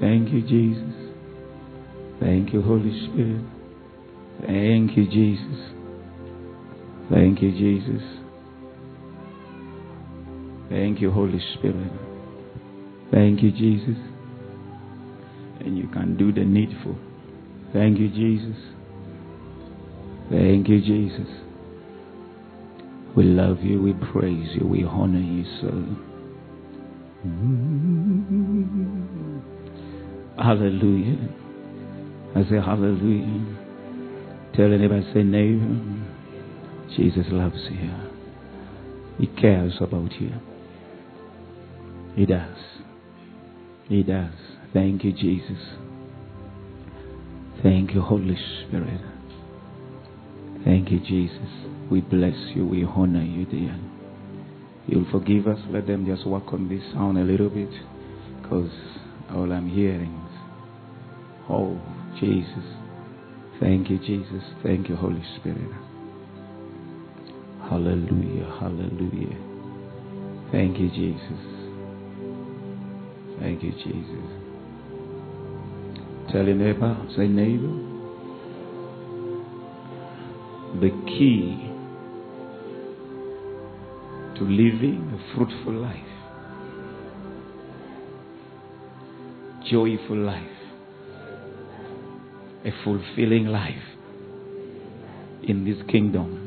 Thank you, Jesus. Thank you, Holy Spirit. Thank you, Jesus. Thank you, Jesus. Thank you, Holy Spirit. Thank you, Jesus. And you can do the needful. Thank you, Jesus. Thank you, Jesus. We love you, we praise you, we honor you so. Hallelujah. I say hallelujah. Tell anybody, say neighbor, Jesus loves you. He cares about you. He does. He does. Thank you, Jesus. Thank you, Holy Spirit. Thank you, Jesus. We bless you. We honor you, dear. You'll forgive us. Let them just work on this sound a little bit because all I'm hearing oh, Jesus. Thank you, Jesus. Thank you, Holy Spirit. Hallelujah. Hallelujah. Thank you, Jesus. Thank you, Jesus. Tell your neighbor, say neighbor. The key to living a fruitful life, joyful life, a fulfilling life in this kingdom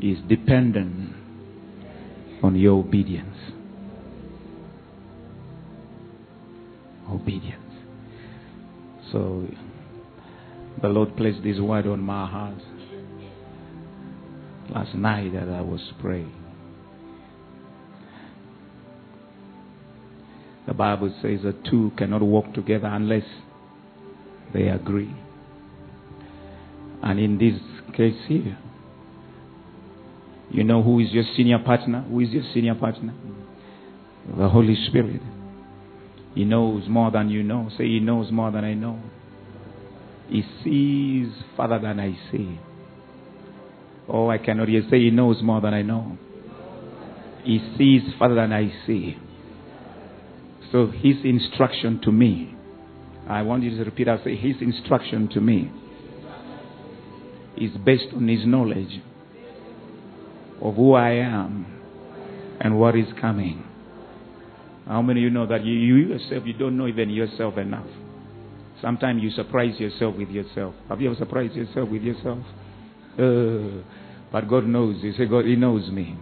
is dependent on your obedience. Obedience. So the Lord placed this word on my heart last night that I was praying. The Bible says that two cannot walk together unless they agree. And in this case here, you know who is your senior partner? Who is your senior partner? The Holy Spirit. He knows more than you know. Say, He knows more than I know. He sees further than I see. Oh, I cannot hear. Say, He knows more than I know. He sees further than I see. So, His instruction to me, I want you to repeat say, His instruction to me is based on His knowledge of who I am and what is coming. How many of you know that you, you yourself, you don't know even yourself enough? Sometimes you surprise yourself with yourself. Have you ever surprised yourself with yourself? Uh, but God knows. You say, God, He knows me.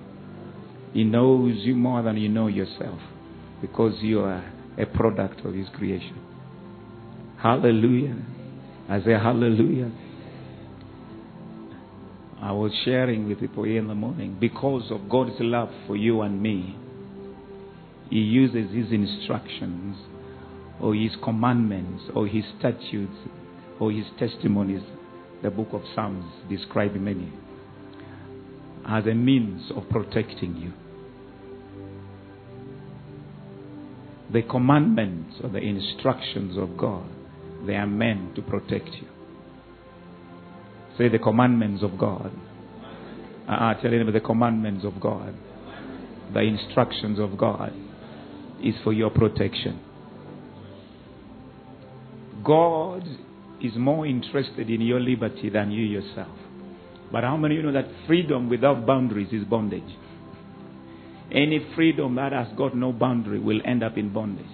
He knows you more than you know yourself because you are a product of His creation. Hallelujah. I say, Hallelujah. I was sharing with people here in the morning because of God's love for you and me. He uses His instructions or His commandments or His statutes or His testimonies. The book of Psalms describes many as a means of protecting you. The commandments or the instructions of God, they are meant to protect you. Say the commandments of God. Uh, uh, tell him the commandments of God. The instructions of God is for your protection. God is more interested in your liberty than you yourself. But how many of you know that freedom without boundaries is bondage? Any freedom that has got no boundary will end up in bondage.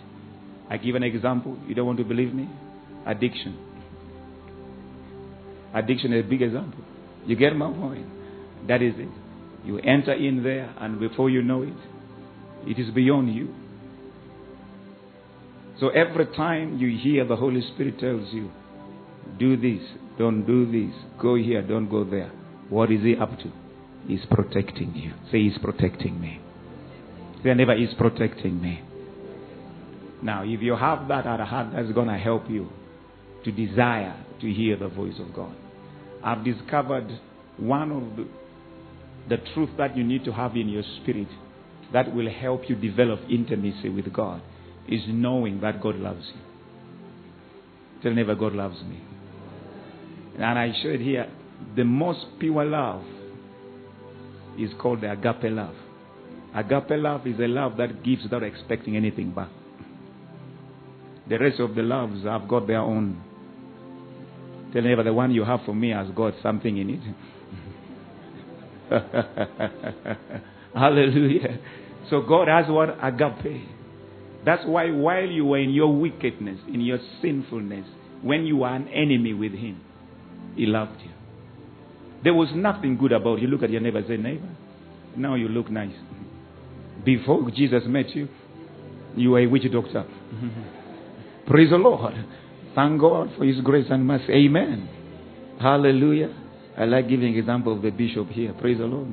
I give an example. You don't want to believe me? Addiction. Addiction is a big example. You get my point? That is it. You enter in there, and before you know it, it is beyond you. So every time you hear the Holy Spirit tells you, do this, don't do this, go here, don't go there. What is He up to? He's protecting you. Say, He's protecting me. Say, never is protecting me. Now, if you have that at heart, that's going to help you to desire to hear the voice of God. I've discovered one of the, the truth that you need to have in your spirit that will help you develop intimacy with God is knowing that God loves you. Tell never God loves me. And I showed here the most pure love is called the agape love. Agape love is a love that gives without expecting anything back. The rest of the loves have got their own. Tell neighbor, the one you have for me has got something in it. Hallelujah. So God has what? Agape. That's why while you were in your wickedness, in your sinfulness, when you were an enemy with Him, He loved you. There was nothing good about you. Look at your neighbor say, neighbor, now you look nice. Before Jesus met you, you were a witch doctor. Praise the Lord. Thank God for His grace and mercy. Amen. Hallelujah. I like giving example of the bishop here. Praise the Lord.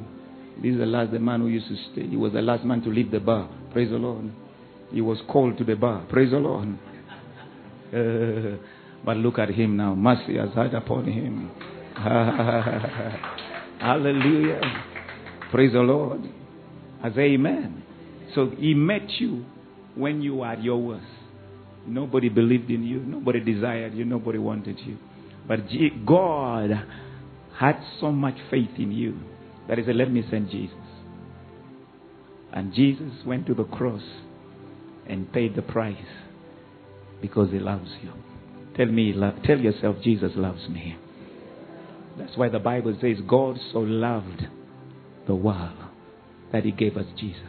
This is the last the man who used to stay. He was the last man to leave the bar. Praise the Lord. He was called to the bar. Praise the Lord. Uh, but look at him now. Mercy has had upon him. Hallelujah. Praise the Lord. As amen. So he met you when you were at your worst. Nobody believed in you. Nobody desired you. Nobody wanted you. But God had so much faith in you that he said, Let me send Jesus. And Jesus went to the cross and paid the price because he loves you. Tell me, tell yourself, Jesus loves me. That's why the Bible says God so loved the world that he gave us Jesus.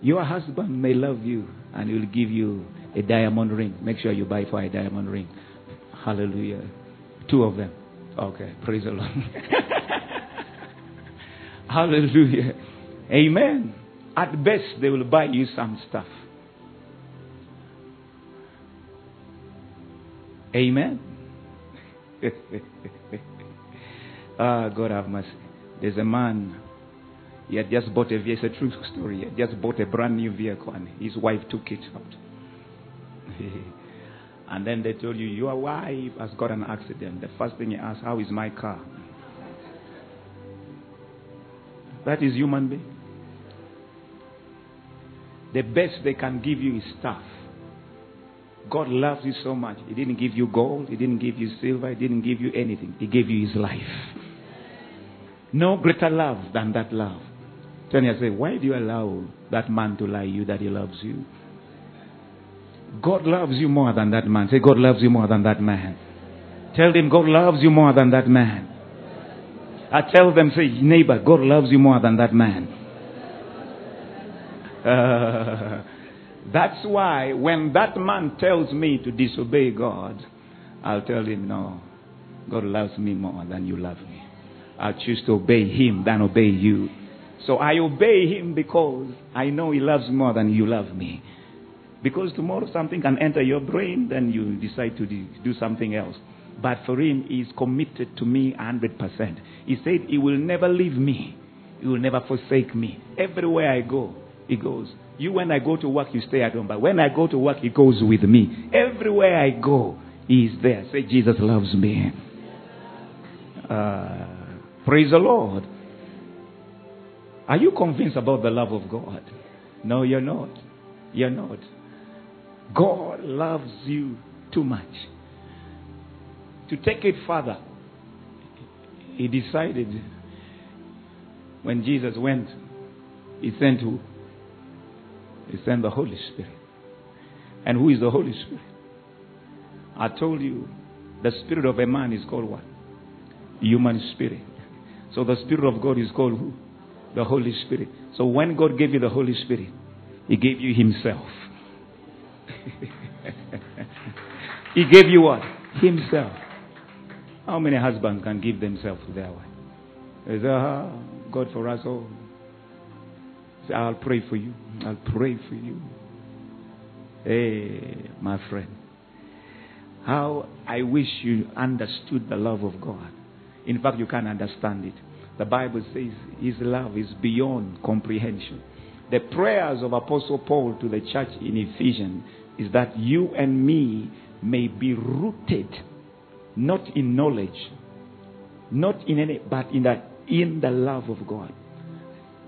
Your husband may love you and he will give you a diamond ring. Make sure you buy for a diamond ring. Hallelujah. Two of them. Okay, praise the Lord. Hallelujah. Amen. At best, they will buy you some stuff. Amen. ah, God have mercy. There's a man, he had just bought a vehicle. It's a true story. He had just bought a brand new vehicle and his wife took it out. and then they told you, Your wife has got an accident. The first thing he asked, How is my car? That is human being. The best they can give you is stuff. God loves you so much. He didn't give you gold. He didn't give you silver. He didn't give you anything. He gave you His life. No greater love than that love. Me, I say, why do you allow that man to lie you that he loves you? God loves you more than that man. Say, God loves you more than that man. Tell them, God loves you more than that man. I tell them, say, neighbor, God loves you more than that man. Uh, that's why when that man tells me to disobey God, I'll tell him, no, God loves me more than you love me. I choose to obey him than obey you. So I obey him because I know he loves more than you love me. Because tomorrow something can enter your brain, then you decide to do something else. But for him, he is committed to me 100%. He said, He will never leave me, He will never forsake me. Everywhere I go, He goes. You, when I go to work, you stay at home. But when I go to work, He goes with me. Everywhere I go, He is there. Say, Jesus loves me. Uh, praise the Lord. Are you convinced about the love of God? No, you're not. You're not. God loves you too much. To take it further, He decided when Jesus went, He sent who? He sent the Holy Spirit. And who is the Holy Spirit? I told you, the spirit of a man is called what? Human spirit. So the spirit of God is called who? The Holy Spirit. So when God gave you the Holy Spirit, He gave you Himself. he gave you what? Himself. How many husbands can give themselves to their wife? They say, ah, God for us all. Say, I'll pray for you. I'll pray for you. Hey, my friend. How I wish you understood the love of God. In fact, you can't understand it. The Bible says His love is beyond comprehension. The prayers of Apostle Paul to the church in Ephesians is that you and me may be rooted not in knowledge, not in any, but in the, in the love of God.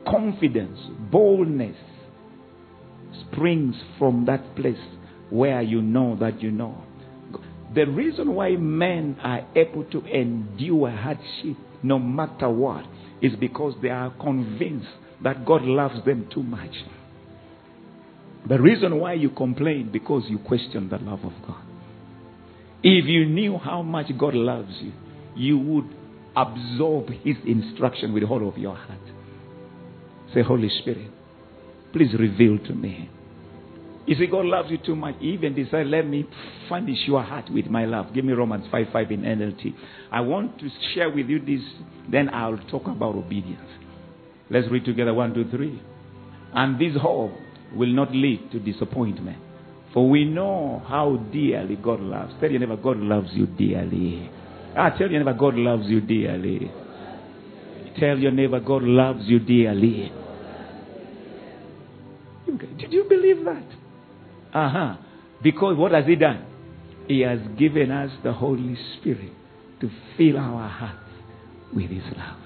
Confidence, boldness springs from that place where you know that you know. The reason why men are able to endure hardship no matter what is because they are convinced that God loves them too much. The reason why you complain because you question the love of God. If you knew how much God loves you, you would absorb His instruction with all of your heart. Say, Holy Spirit, please reveal to me. You see, God loves you too much. He even decided, let me furnish your heart with my love. Give me Romans 5 5 in NLT. I want to share with you this, then I'll talk about obedience. Let's read together one, two, three. And this hope will not lead to disappointment. For we know how dearly God loves. Tell your neighbor, God loves you dearly. Ah, tell your neighbor, God loves you dearly. Tell your neighbor, God loves you dearly. Did you believe that? Uh huh. Because what has He done? He has given us the Holy Spirit to fill our hearts with His love.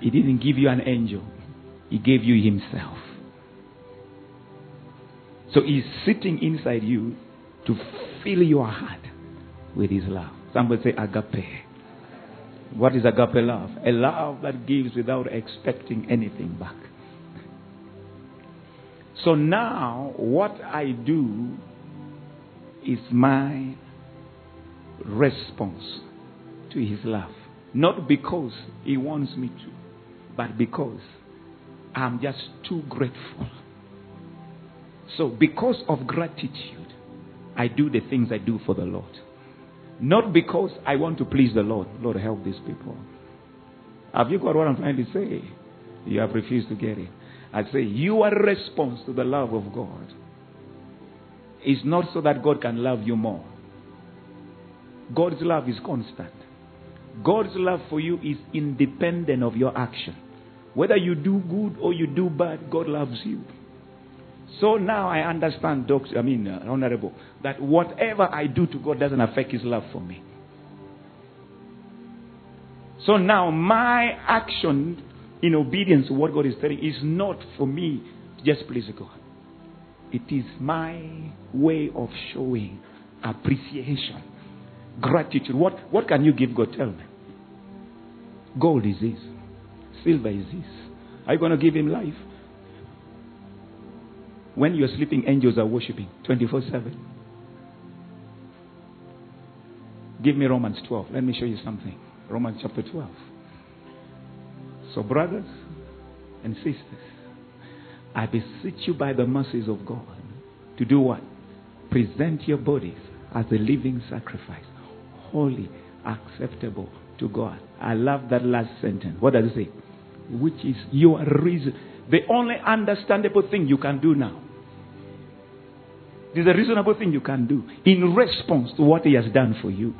He didn't give you an angel, He gave you Himself. So He's sitting inside you to fill your heart with His love. Somebody say agape. What is agape love? A love that gives without expecting anything back. So now, what I do is my response to His love. Not because He wants me to, but because I'm just too grateful. So, because of gratitude, I do the things I do for the Lord. Not because I want to please the Lord. Lord, help these people. Have you got what I'm trying to say? You have refused to get it. I say, your response to the love of God is not so that God can love you more. God's love is constant. God's love for you is independent of your action. Whether you do good or you do bad, God loves you. So now I understand, doctor, I mean, uh, honorable, that whatever I do to God doesn't affect His love for me. So now my action in obedience to what God is telling is not for me just please God. It is my way of showing appreciation, gratitude. What, what can you give God? Tell me. Gold is this, silver is this. Are you going to give Him life? When you're sleeping, angels are worshiping 24 7. Give me Romans 12. Let me show you something. Romans chapter 12. So, brothers and sisters, I beseech you by the mercies of God to do what? Present your bodies as a living sacrifice, holy, acceptable to God. I love that last sentence. What does it say? Which is your reason. The only understandable thing you can do now. This is a reasonable thing you can do in response to what He has done for you.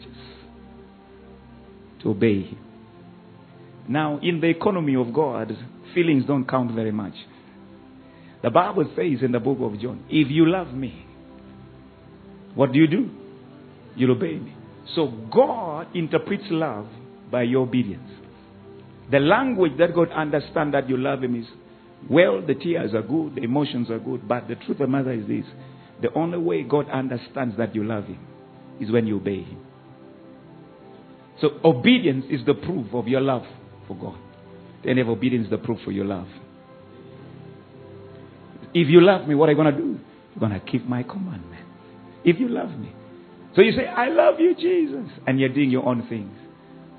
Just to obey Him. Now, in the economy of God, feelings don't count very much. The Bible says in the book of John, if you love me, what do you do? You obey me. So God interprets love by your obedience. The language that God understands that you love Him is, well, the tears are good, the emotions are good, but the truth of the matter is this the only way God understands that you love Him is when you obey Him. So obedience is the proof of your love for God. Then if obedience is the proof for your love. If you love me, what are you going to do? You're going to keep my commandment. If you love me. So you say, I love you, Jesus. And you're doing your own things.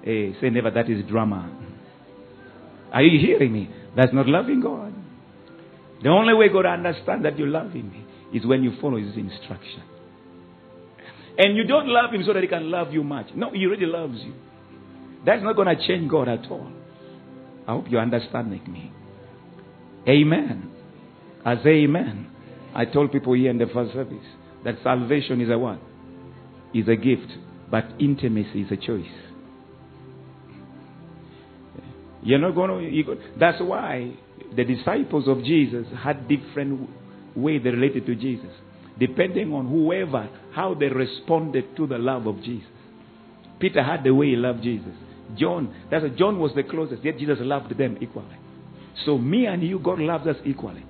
Hey, eh, say never, that is drama. Are you hearing me? That's not loving God. The only way God understands that you love Him is when you follow His instruction. And you don't love Him so that He can love you much. No, He already loves you. That's not going to change God at all. Oh, I hope you're understanding me. Amen. I say amen. I told people here in the first service that salvation is a what? Is a gift, but intimacy is a choice. You're not going to. You, that's why the disciples of Jesus had different way they related to Jesus, depending on whoever how they responded to the love of Jesus. Peter had the way he loved Jesus. John, that's why John was the closest, yet Jesus loved them equally. So me and you, God loves us equally.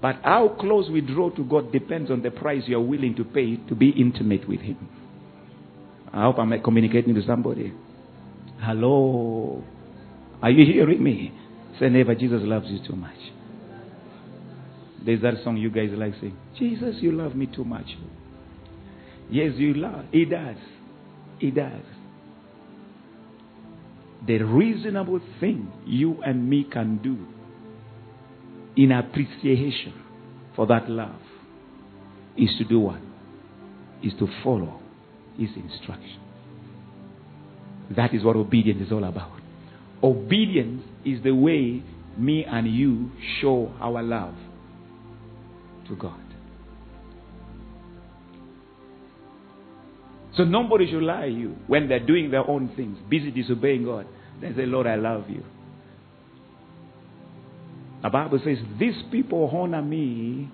But how close we draw to God depends on the price you are willing to pay to be intimate with Him. I hope I'm communicating to somebody. Hello. Are you hearing me? Say, never, Jesus loves you too much. There's that song you guys like saying, Jesus, you love me too much. Yes, you love. He does. He does. The reasonable thing you and me can do in appreciation for that love is to do what? Is to follow his instruction. That is what obedience is all about. Obedience is the way me and you show our love to God. So nobody should lie to you when they're doing their own things, busy disobeying God. They say, Lord, I love you. The Bible says, These people honor me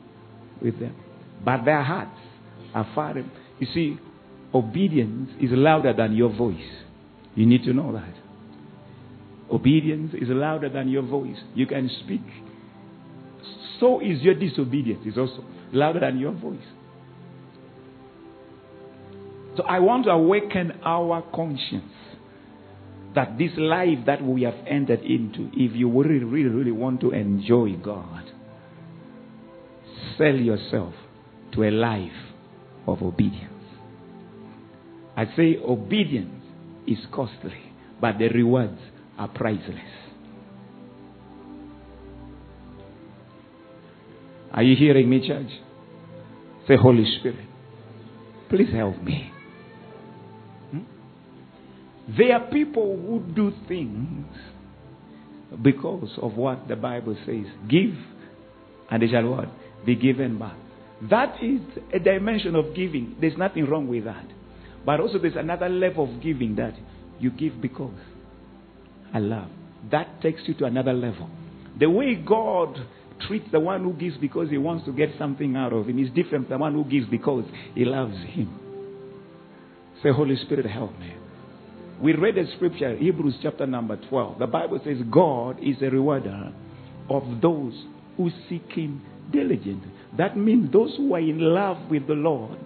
with them, but their hearts are far. You see, obedience is louder than your voice. You need to know that. Obedience is louder than your voice. You can speak. So is your disobedience. It's also louder than your voice. So I want to awaken our conscience that this life that we have entered into, if you really, really, really want to enjoy God, sell yourself to a life of obedience. I say obedience is costly, but the rewards are priceless. Are you hearing me, church? Say, Holy Spirit, please help me. There are people who do things because of what the Bible says. Give, and they shall what? Be given back. That is a dimension of giving. There's nothing wrong with that. But also, there's another level of giving that you give because I love. That takes you to another level. The way God treats the one who gives because he wants to get something out of him is different from the one who gives because he loves him. Say, Holy Spirit, help me. We read the scripture, Hebrews chapter number 12. The Bible says, God is a rewarder of those who seek Him diligently. That means those who are in love with the Lord,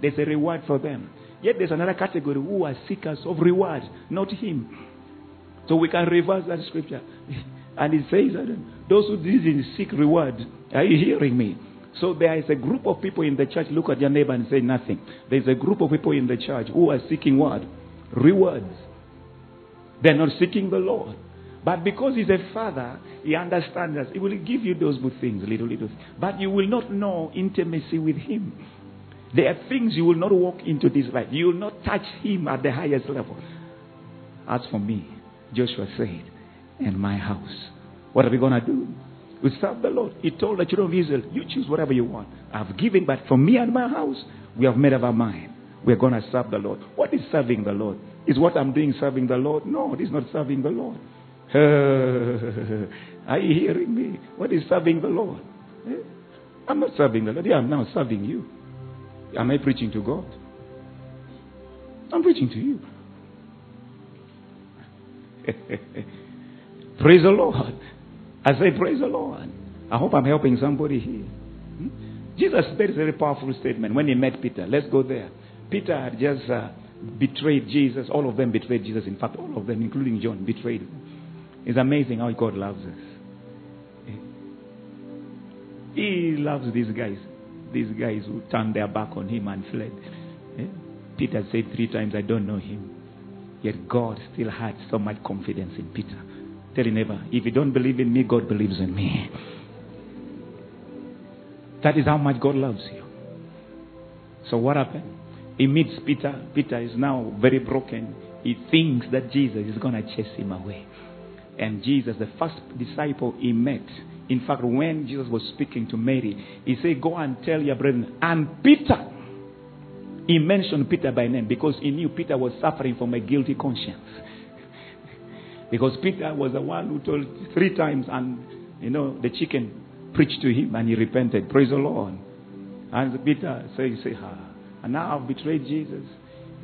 there's a reward for them. Yet there's another category who are seekers of reward, not Him. So we can reverse that scripture. And it says that those who didn't seek reward, are you hearing me? So there is a group of people in the church. Look at your neighbor and say nothing. There's a group of people in the church who are seeking what? Rewards. They're not seeking the Lord. But because He's a Father, He understands us. He will give you those good things, little, little. But you will not know intimacy with Him. There are things you will not walk into this life. You will not touch Him at the highest level. As for me, Joshua said, and my house, what are we going to do? We serve the Lord. He told the children of Israel, You choose whatever you want. I've given, but for me and my house, we have made up our mind. We're going to serve the Lord. What is serving the Lord? Is what I'm doing serving the Lord? No, it is not serving the Lord. are you hearing me? What is serving the Lord? Eh? I'm not serving the Lord. Yeah, I'm now serving you. Am I preaching to God? I'm preaching to you. praise the Lord. I say, praise the Lord. I hope I'm helping somebody here. Hmm? Jesus made a very powerful statement when he met Peter. Let's go there. Peter had just uh, betrayed Jesus. All of them betrayed Jesus. In fact, all of them, including John, betrayed him. It's amazing how God loves us. He loves these guys. These guys who turned their back on him and fled. Peter said three times, I don't know him. Yet God still had so much confidence in Peter. Tell him never, if you don't believe in me, God believes in me. That is how much God loves you. So what happened? He meets Peter. Peter is now very broken. He thinks that Jesus is going to chase him away. And Jesus, the first disciple he met, in fact, when Jesus was speaking to Mary, he said, Go and tell your brethren. And Peter, he mentioned Peter by name because he knew Peter was suffering from a guilty conscience. because Peter was the one who told three times, and you know, the chicken preached to him and he repented. Praise the Lord. And Peter said, say, ah, and now I've betrayed Jesus.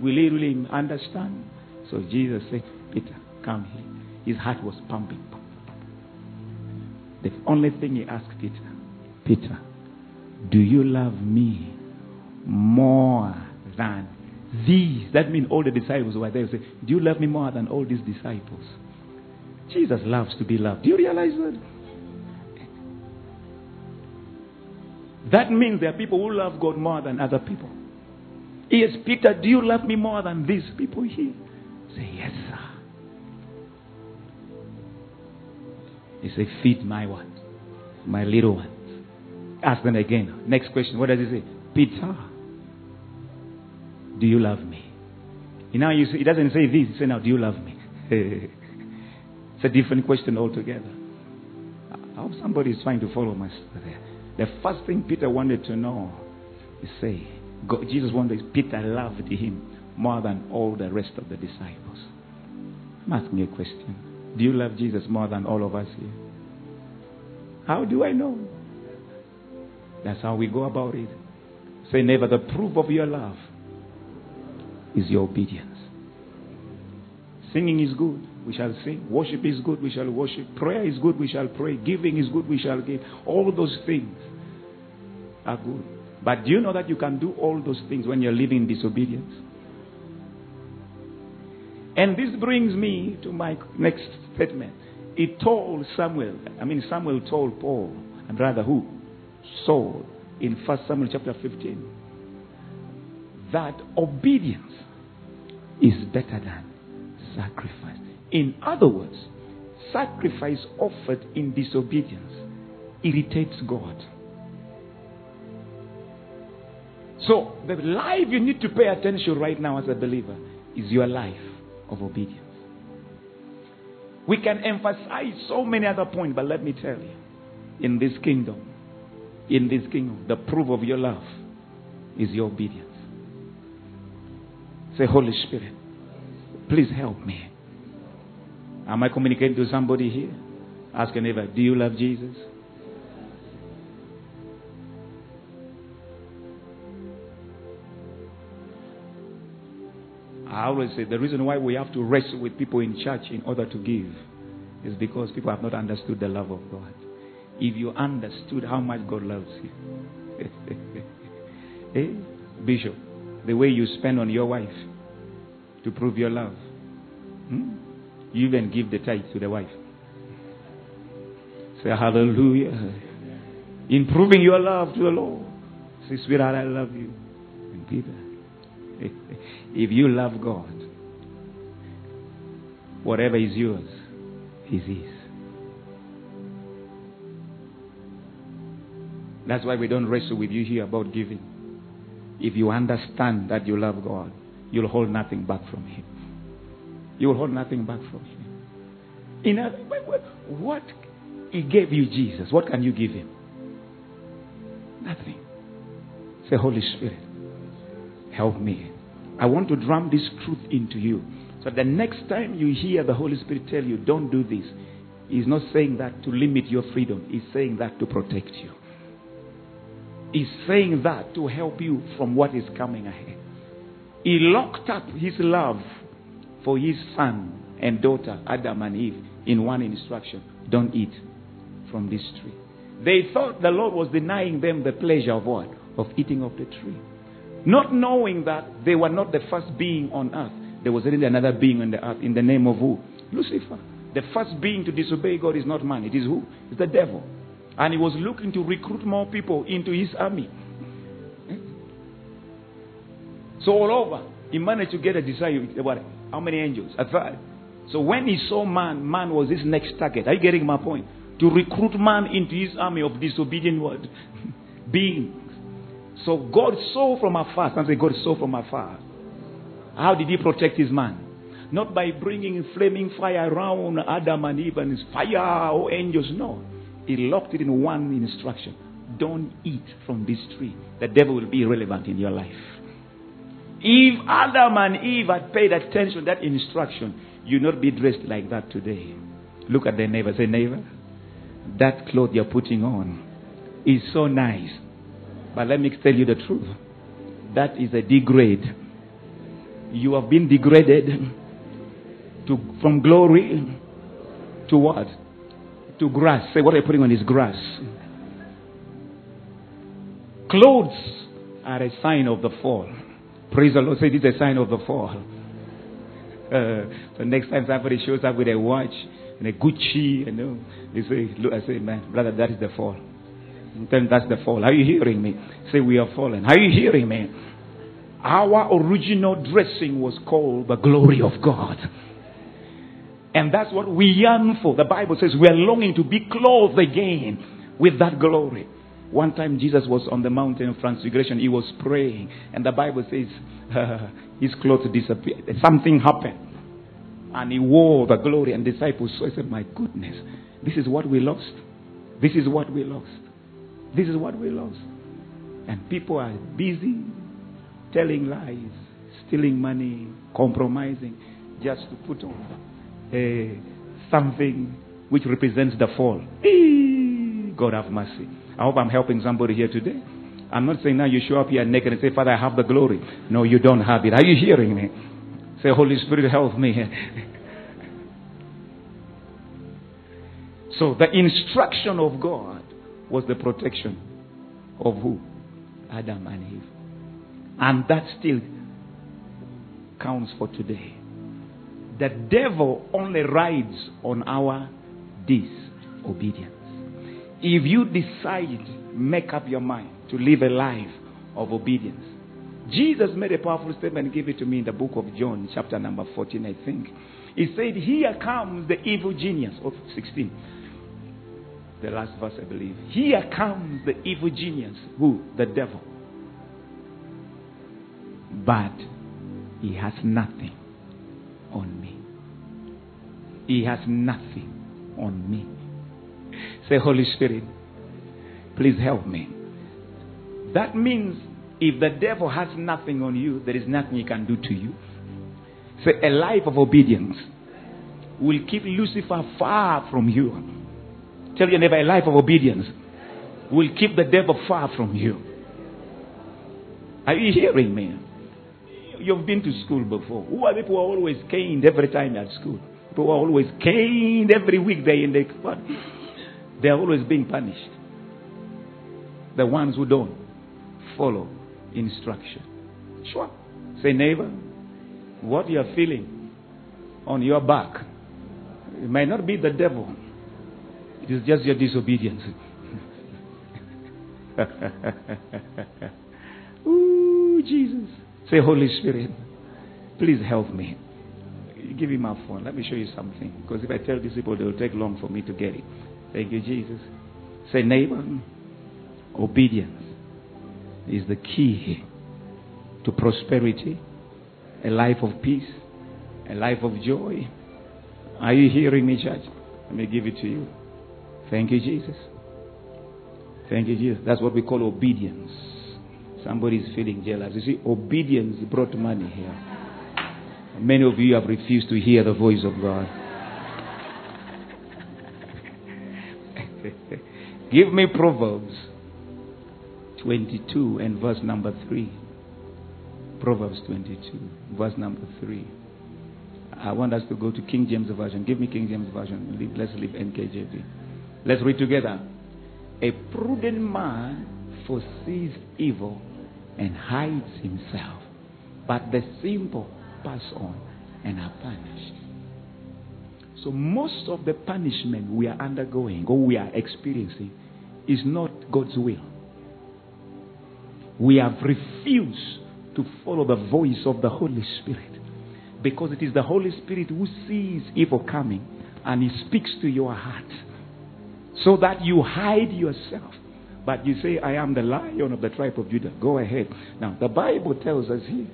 Will he really understand? So Jesus said, Peter, come here. His heart was pumping. The only thing he asked Peter, Peter, do you love me more than these? That means all the disciples were there. Say, do you love me more than all these disciples? Jesus loves to be loved. Do you realize that? That means there are people who love God more than other people. Yes, Peter, do you love me more than these people here? Say, yes, sir. He said, feed my what? My little ones. Ask them again. Next question. What does he say? Peter, do you love me? You know, he doesn't say this. He says, now, do you love me? it's a different question altogether. I hope somebody is trying to follow my story. The first thing Peter wanted to know is say, God, Jesus wanted, Peter loved him more than all the rest of the disciples. I'm asking you a question. Do you love Jesus more than all of us here? How do I know? That's how we go about it. Say, never the proof of your love is your obedience. Singing is good, we shall sing. Worship is good, we shall worship. Prayer is good, we shall pray. Giving is good, we shall give. All those things are good. But do you know that you can do all those things when you're living in disobedience? And this brings me to my next statement. He told Samuel, I mean, Samuel told Paul, and rather who? Saul, in 1 Samuel chapter 15, that obedience is better than sacrifice. In other words, sacrifice offered in disobedience irritates God. So, the life you need to pay attention right now as a believer is your life of obedience. We can emphasize so many other points, but let me tell you, in this kingdom, in this kingdom, the proof of your love is your obedience. Say, Holy Spirit, please help me. Am I communicating to somebody here? Ask your neighbor, do you love Jesus? I always say the reason why we have to wrestle with people in church in order to give is because people have not understood the love of God. If you understood how much God loves you, hey, Bishop, the way you spend on your wife to prove your love, hmm? you even give the tithe to the wife. Say hallelujah. In proving your love to the Lord. Say, sweetheart, I love you. And Peter. If you love God, whatever is yours is His. That's why we don't wrestle with you here about giving. If you understand that you love God, you'll hold nothing back from Him. You will hold nothing back from Him. In a, what He gave you, Jesus, what can you give Him? Nothing. Say, Holy Spirit, help me. I want to drum this truth into you. So the next time you hear the Holy Spirit tell you, don't do this, He's not saying that to limit your freedom, He's saying that to protect you. He's saying that to help you from what is coming ahead. He locked up His love for His son and daughter, Adam and Eve, in one instruction don't eat from this tree. They thought the Lord was denying them the pleasure of what? Of eating of the tree. Not knowing that they were not the first being on earth. There was already another being on the earth in the name of who? Lucifer. The first being to disobey God is not man. It is who? It's the devil. And he was looking to recruit more people into his army. Hmm? So all over, he managed to get a desire. What? How many angels? A third. So when he saw man, man was his next target. Are you getting my point? To recruit man into his army of disobedient word beings. So God saw from afar. Some say God saw from afar. How did he protect his man? Not by bringing flaming fire around Adam and Eve and his fire or angels. No. He locked it in one instruction. Don't eat from this tree. The devil will be irrelevant in your life. If Adam and Eve had paid attention to that instruction, you'd not be dressed like that today. Look at their neighbor. Say, neighbor, that cloth you're putting on is so nice. But let me tell you the truth. That is a degrade. You have been degraded to from glory to what? To grass. Say what are you putting on is grass. Clothes are a sign of the fall. Praise the Lord. Say this is a sign of the fall. Uh, so next time somebody shows up with a watch and a Gucci, you know, they say, look, I say, man, brother, that is the fall. Then that's the fall. Are you hearing me? Say, we are fallen. Are you hearing me? Our original dressing was called the glory of God. And that's what we yearn for. The Bible says we are longing to be clothed again with that glory. One time Jesus was on the mountain of transfiguration. He was praying. And the Bible says uh, his clothes disappeared. Something happened. And he wore the glory. And disciples said, My goodness, this is what we lost. This is what we lost. This is what we lost. And people are busy telling lies, stealing money, compromising, just to put on uh, something which represents the fall. God have mercy. I hope I'm helping somebody here today. I'm not saying now you show up here naked and say, Father, I have the glory. No, you don't have it. Are you hearing me? Say, Holy Spirit, help me. so the instruction of God was the protection of who? Adam and Eve. And that still counts for today. The devil only rides on our disobedience. If you decide, make up your mind to live a life of obedience. Jesus made a powerful statement give it to me in the book of John, chapter number 14, I think. He said, Here comes the evil genius of 16. The last verse, I believe. Here comes the evil genius. Who? The devil. But he has nothing on me. He has nothing on me. Say, Holy Spirit, please help me. That means if the devil has nothing on you, there is nothing he can do to you. Say, a life of obedience will keep Lucifer far from you. Tell your neighbor, a life of obedience will keep the devil far from you. Are you hearing me? You've been to school before. Who are people who are always caned every time at school? People are always caned every week they in the what? They are always being punished. The ones who don't follow instruction. Sure. Say, neighbor, what you are feeling on your back, it might not be the devil. It is just your disobedience. Ooh, Jesus. Say, Holy Spirit, please help me. Give him my phone. Let me show you something. Because if I tell these people, they will take long for me to get it. Thank you, Jesus. Say, neighbor, obedience is the key to prosperity, a life of peace, a life of joy. Are you hearing me, church? Let me give it to you. Thank you, Jesus. Thank you, Jesus. That's what we call obedience. Somebody is feeling jealous. You see, obedience brought money here. Many of you have refused to hear the voice of God. Give me Proverbs 22 and verse number 3. Proverbs 22, verse number 3. I want us to go to King James Version. Give me King James Version. Let's leave NKJV. Let's read together. A prudent man foresees evil and hides himself, but the simple pass on and are punished. So, most of the punishment we are undergoing or we are experiencing is not God's will. We have refused to follow the voice of the Holy Spirit because it is the Holy Spirit who sees evil coming and He speaks to your heart so that you hide yourself. But you say, I am the lion of the tribe of Judah. Go ahead. Now, the Bible tells us here.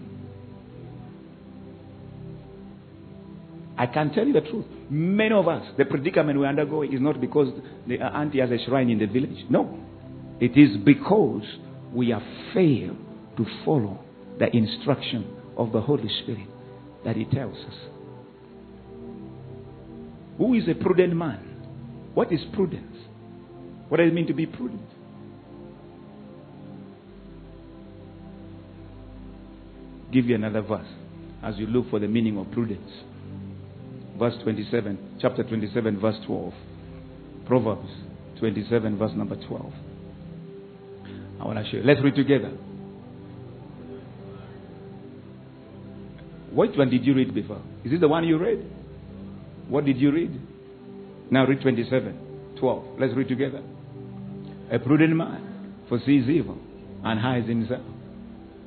I can tell you the truth. Many of us, the predicament we undergo is not because the uh, auntie has a shrine in the village. No. It is because we have failed to follow the instruction of the Holy Spirit that He tells us. Who is a prudent man? What is prudence? What does it mean to be prudent? Give you another verse as you look for the meaning of prudence. Verse 27, chapter 27, verse 12. Proverbs 27, verse number 12. I want to show you. Let's read together. Which one did you read before? Is it the one you read? What did you read? Now read 27, 12. Let's read together. A prudent man foresees evil and hides himself.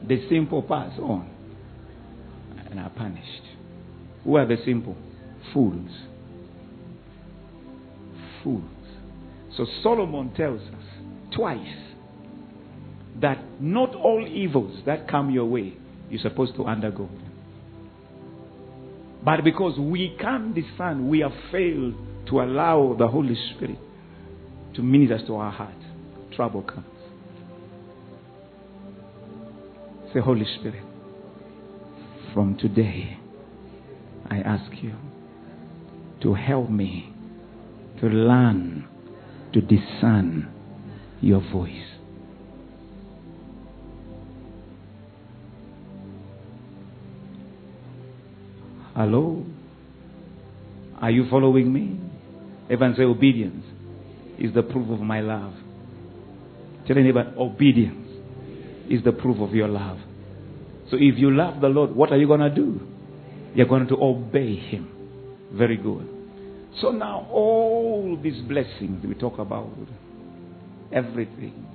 The simple pass on and are punished. Who are the simple? Fools. Fools. So Solomon tells us twice that not all evils that come your way you're supposed to undergo. But because we can't discern, we have failed to allow the Holy Spirit to minister to our heart. Trouble comes. Say, Holy Spirit, from today, I ask you to help me to learn to discern your voice. Hello? Are you following me? Everyone say obedience is the proof of my love. Tell anybody, obedience is the proof of your love. So if you love the Lord, what are you going to do? You're going to obey Him. Very good. So now, all these blessings we talk about, everything,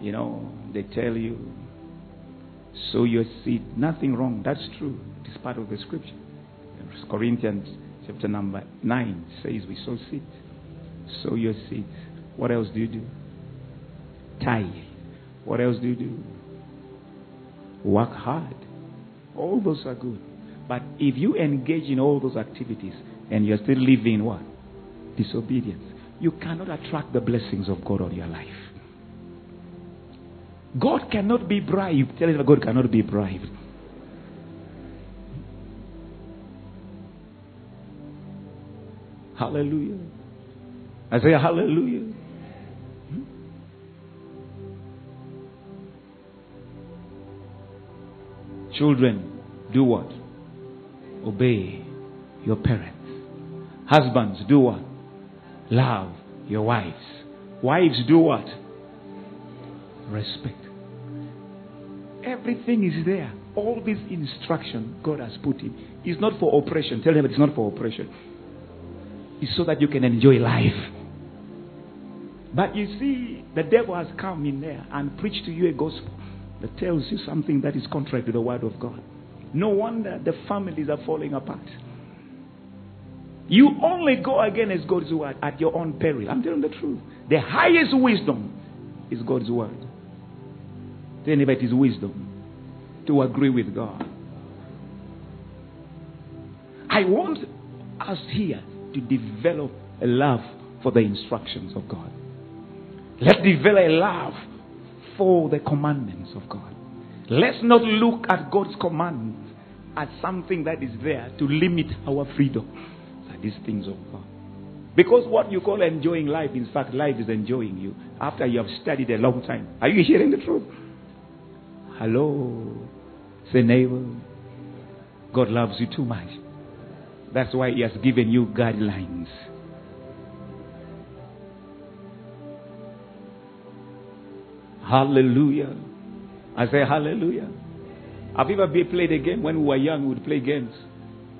you know, they tell you, sow your seed. Nothing wrong. That's true. It is part of the scripture. Corinthians chapter number 9 says we sow seed. Sow your seed. What else do you do? Tithe. What else do you do? Work hard. All those are good. But if you engage in all those activities and you're still living what? Disobedience. You cannot attract the blessings of God on your life. God cannot be bribed. Tell him God cannot be bribed. Hallelujah. I say hallelujah. Hmm? Children, do what? Obey your parents. Husbands, do what? Love your wives. Wives, do what? Respect. Everything is there. All this instruction God has put in is not for oppression. Tell them it's not for oppression. It's so that you can enjoy life. But you see, the devil has come in there and preached to you a gospel that tells you something that is contrary to the word of God. No wonder the families are falling apart. You only go against God's word at your own peril. I'm telling the truth. The highest wisdom is God's word. Tell anybody it is wisdom to agree with God. I want us here to develop a love for the instructions of God. Let's develop a love for the commandments of God. Let's not look at God's commandments as something that is there to limit our freedom. these things of God. Because what you call enjoying life, in fact, life is enjoying you after you have studied a long time. Are you hearing the truth? Hello. Say, neighbor, God loves you too much. That's why He has given you guidelines. Hallelujah. I say hallelujah. Have you ever played a game? When we were young, we would play games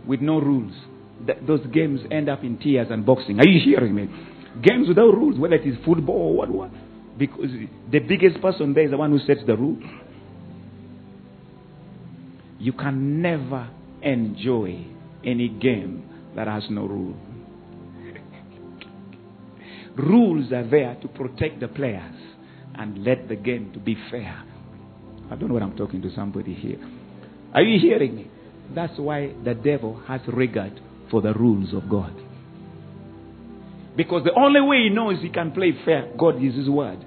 with no rules. Th- those games end up in tears and boxing. Are you hearing me? Games without rules, whether it is football or what, what. Because the biggest person there is the one who sets the rule. You can never enjoy any game that has no rule. Rules are there to protect the players and let the game to be fair. I don't know what I'm talking to somebody here. Are you hearing me? That's why the devil has regard for the rules of God. Because the only way he knows he can play fair, God is his word.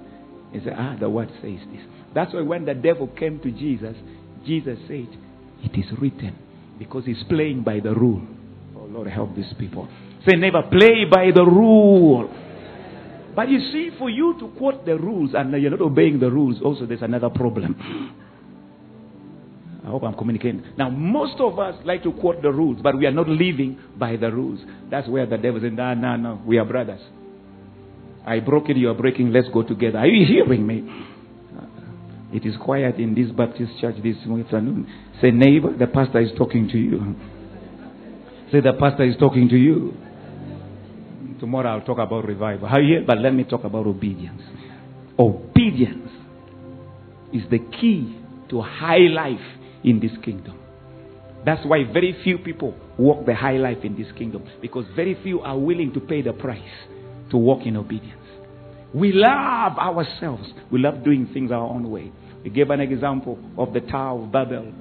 He said, Ah, the word says this. That's why when the devil came to Jesus, Jesus said, It is written. Because he's playing by the rule. Oh Lord, help these people. Say, never play by the rule. But you see, for you to quote the rules and you're not obeying the rules, also there's another problem. I hope I'm communicating. Now, most of us like to quote the rules, but we are not living by the rules. That's where the devil says, no, no, no, we are brothers. I broke it, you are breaking, let's go together. Are you hearing me? It is quiet in this Baptist church this afternoon. Say, neighbor, the pastor is talking to you. Say, the pastor is talking to you. Tomorrow I'll talk about revival. How you But let me talk about obedience. Obedience is the key to high life in this kingdom. That's why very few people walk the high life in this kingdom because very few are willing to pay the price to walk in obedience. We love ourselves. We love doing things our own way. We gave an example of the Tower of Babel.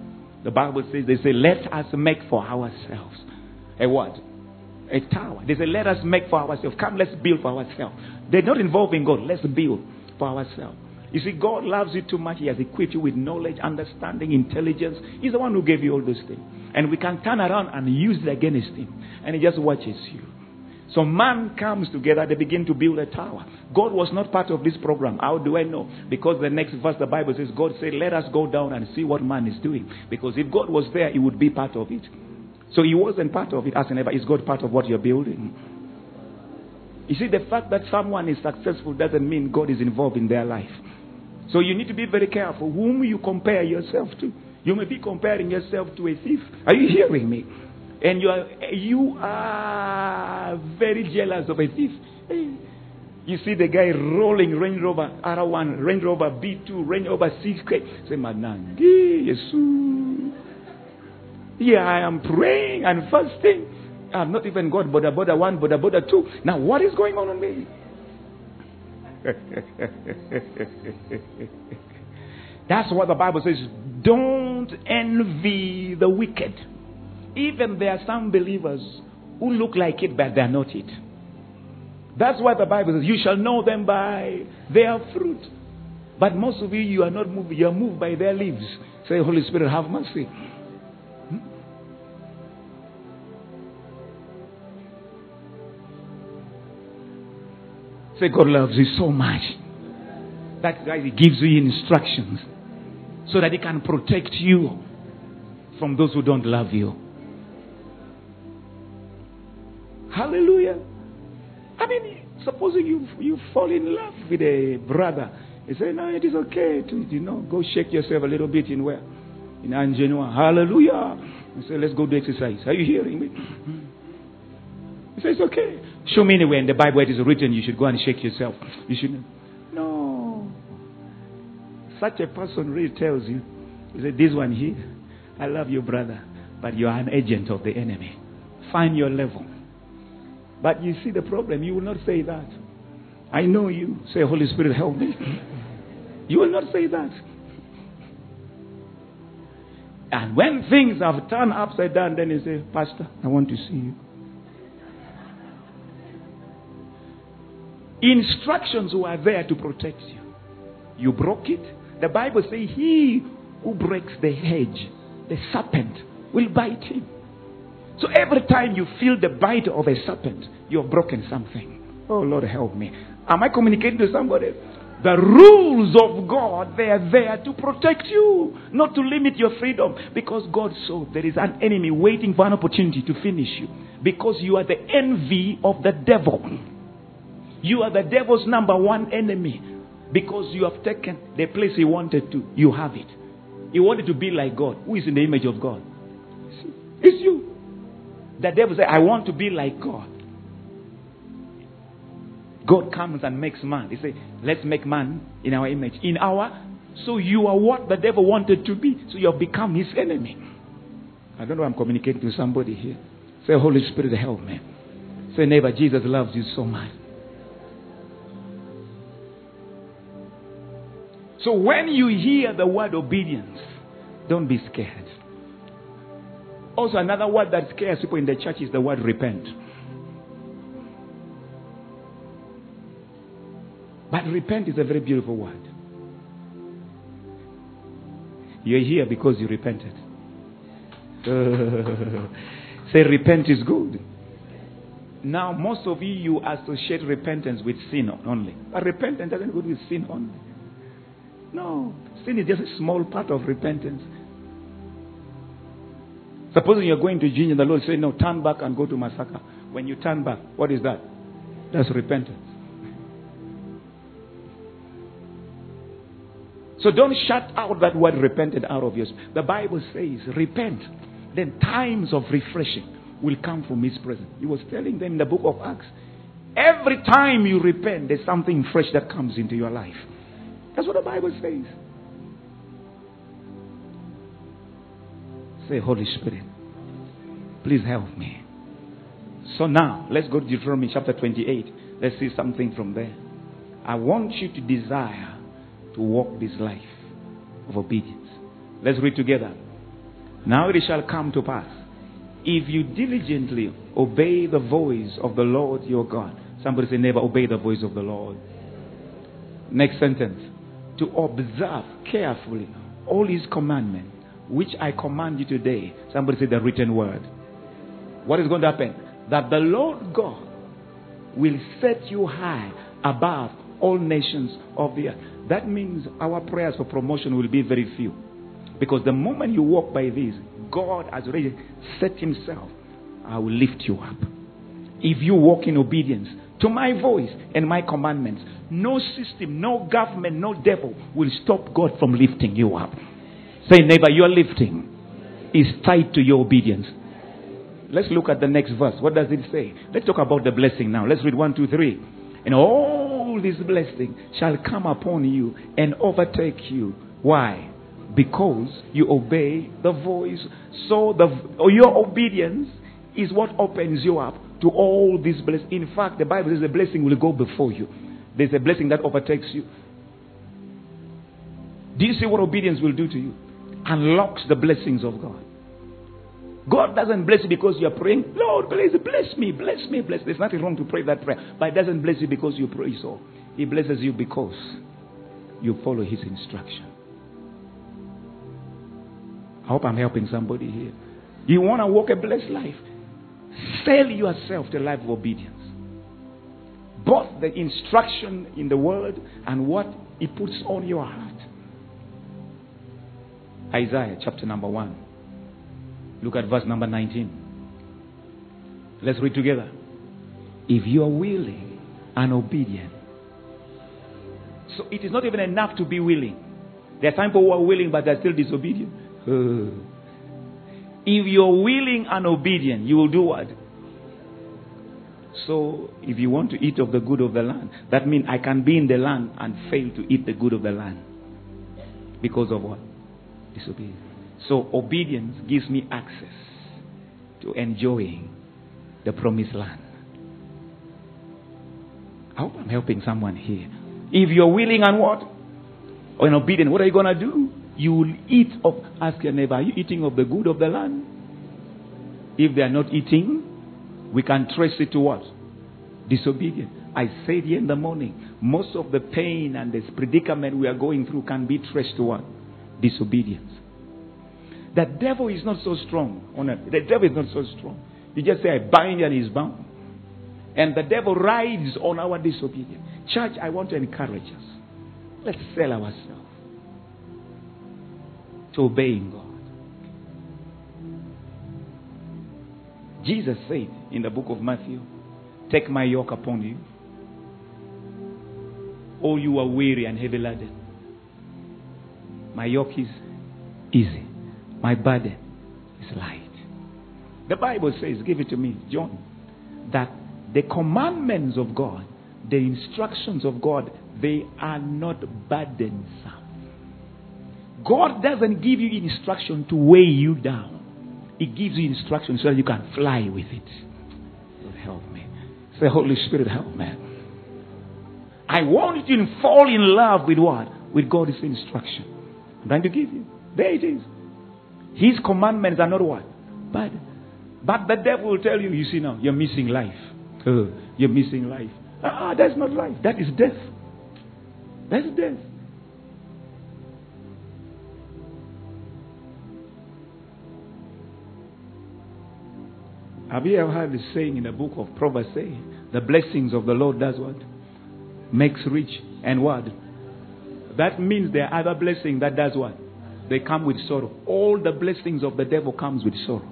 The Bible says, they say, let us make for ourselves. A what? A tower. They say, let us make for ourselves. Come, let's build for ourselves. They're not involving God. Let's build for ourselves. You see, God loves you too much. He has equipped you with knowledge, understanding, intelligence. He's the one who gave you all those things. And we can turn around and use it against Him. And He just watches you. So man comes together, they begin to build a tower. God was not part of this program. How do I know? Because the next verse, the Bible says, God said, Let us go down and see what man is doing. Because if God was there, he would be part of it. So he wasn't part of it as ever. Is God part of what you're building? You see, the fact that someone is successful doesn't mean God is involved in their life. So you need to be very careful whom you compare yourself to. You may be comparing yourself to a thief. Are you hearing me? And you are, you are very jealous of a thief. You see the guy rolling Range Rover R1, Range Rover B2, Range Rover 6K. Say, Manangi, Yesu. Yeah, I am praying and fasting. I'm not even God, Boda Boda 1, Boda Boda 2. Now, what is going on on me? That's what the Bible says. Don't envy the wicked. Even there are some believers who look like it, but they are not it. That's why the Bible says, You shall know them by their fruit. But most of you, you are not moved, you are moved by their leaves. Say, Holy Spirit, have mercy. Hmm? Say, God loves you so much. That's why He gives you instructions so that He can protect you from those who don't love you. Hallelujah. I mean, supposing you you fall in love with a brother, you say, no, it is okay to you know go shake yourself a little bit in where in Angenua. Hallelujah. You say, let's go do exercise. Are you hearing me? He say, it's okay. Show me anywhere in the Bible it is written you should go and shake yourself. You should. No. Such a person really tells you, you say, this one here, I love you, brother, but you are an agent of the enemy. Find your level. But you see the problem, you will not say that. I know you. Say, Holy Spirit, help me. You will not say that. And when things have turned upside down, then you say, Pastor, I want to see you. Instructions were there to protect you. You broke it. The Bible says, He who breaks the hedge, the serpent, will bite him. So every time you feel the bite of a serpent, you've broken something. Oh Lord, help me. Am I communicating to somebody? The rules of God, they are there to protect you, not to limit your freedom. Because God saw there is an enemy waiting for an opportunity to finish you. Because you are the envy of the devil. You are the devil's number one enemy. Because you have taken the place he wanted to, you have it. He wanted to be like God. Who is in the image of God? It's you. The devil said, I want to be like God. God comes and makes man. He said, Let's make man in our image. In our so you are what the devil wanted to be. So you have become his enemy. I don't know I'm communicating to somebody here. Say, Holy Spirit, help me. Say, neighbor, Jesus loves you so much. So when you hear the word obedience, don't be scared. Also, another word that scares people in the church is the word repent. But repent is a very beautiful word. You're here because you repented. say, repent is good. Now, most of you, you associate repentance with sin only. But repentance doesn't go with sin only. No, sin is just a small part of repentance. Supposing you're going to Jinja, the Lord say, No, turn back and go to Masaka. When you turn back, what is that? That's repentance. So don't shut out that word repented out of yours. The Bible says, repent. Then times of refreshing will come from His presence. He was telling them in the book of Acts. Every time you repent, there's something fresh that comes into your life. That's what the Bible says. Say, Holy Spirit, please help me. So now, let's go to Deuteronomy chapter 28. Let's see something from there. I want you to desire to walk this life of obedience. Let's read together. Now it shall come to pass, if you diligently obey the voice of the Lord your God. Somebody say, never obey the voice of the Lord. Next sentence. To observe carefully all his commandments, which I command you today. Somebody say the written word. What is going to happen? That the Lord God will set you high above all nations of the earth. That means our prayers for promotion will be very few. Because the moment you walk by this, God has already set Himself. I will lift you up. If you walk in obedience to my voice and my commandments, no system, no government, no devil will stop God from lifting you up. Say, neighbor, your lifting is tied to your obedience. Let's look at the next verse. What does it say? Let's talk about the blessing now. Let's read one, two, three. And all this blessing shall come upon you and overtake you. Why? Because you obey the voice. So the your obedience is what opens you up to all these blessings. In fact, the Bible says the blessing will go before you. There's a blessing that overtakes you. Do you see what obedience will do to you? Unlocks the blessings of God. God doesn't bless you because you're praying, Lord, bless, bless me, bless me, bless. Me. There's nothing wrong to pray that prayer. But He doesn't bless you because you pray so. He blesses you because you follow His instruction. I hope I'm helping somebody here. You want to walk a blessed life? Sell yourself to life of obedience. Both the instruction in the word and what He puts on your heart. Isaiah chapter number 1. Look at verse number 19. Let's read together. If you are willing and obedient. So it is not even enough to be willing. There are some people who are willing but they're still disobedient. if you're willing and obedient, you will do what? So if you want to eat of the good of the land, that means I can be in the land and fail to eat the good of the land. Because of what? Disobedience. So obedience gives me access to enjoying the promised land. I hope I'm helping someone here. If you're willing and what? Or in obedient, what are you going to do? You will eat of, ask your neighbor, are you eating of the good of the land? If they are not eating, we can trace it to what? Disobedience. I said here in the morning, most of the pain and this predicament we are going through can be traced to what? Disobedience. The devil is not so strong. on earth. The devil is not so strong. You just say, I bind and he's bound. And the devil rides on our disobedience. Church, I want to encourage us. Let's sell ourselves to obeying God. Jesus said in the book of Matthew, Take my yoke upon you. All you are weary and heavy laden. My yoke is easy. My burden is light. The Bible says, give it to me, John, that the commandments of God, the instructions of God, they are not burdensome. God doesn't give you instruction to weigh you down. He gives you instruction so that you can fly with it. Lord, help me. Say, Holy Spirit, help me. I want you to fall in love with what? With God's instruction. Trying to give you. There it is. His commandments are not what? But, but the devil will tell you, you see now, you're missing life. Uh, you're missing life. Ah, that's not life. That is death. That's death. Have you ever heard the saying in the book of Proverbs say, the blessings of the Lord does what? Makes rich and what? That means there are other blessings that does what? They come with sorrow. All the blessings of the devil comes with sorrow.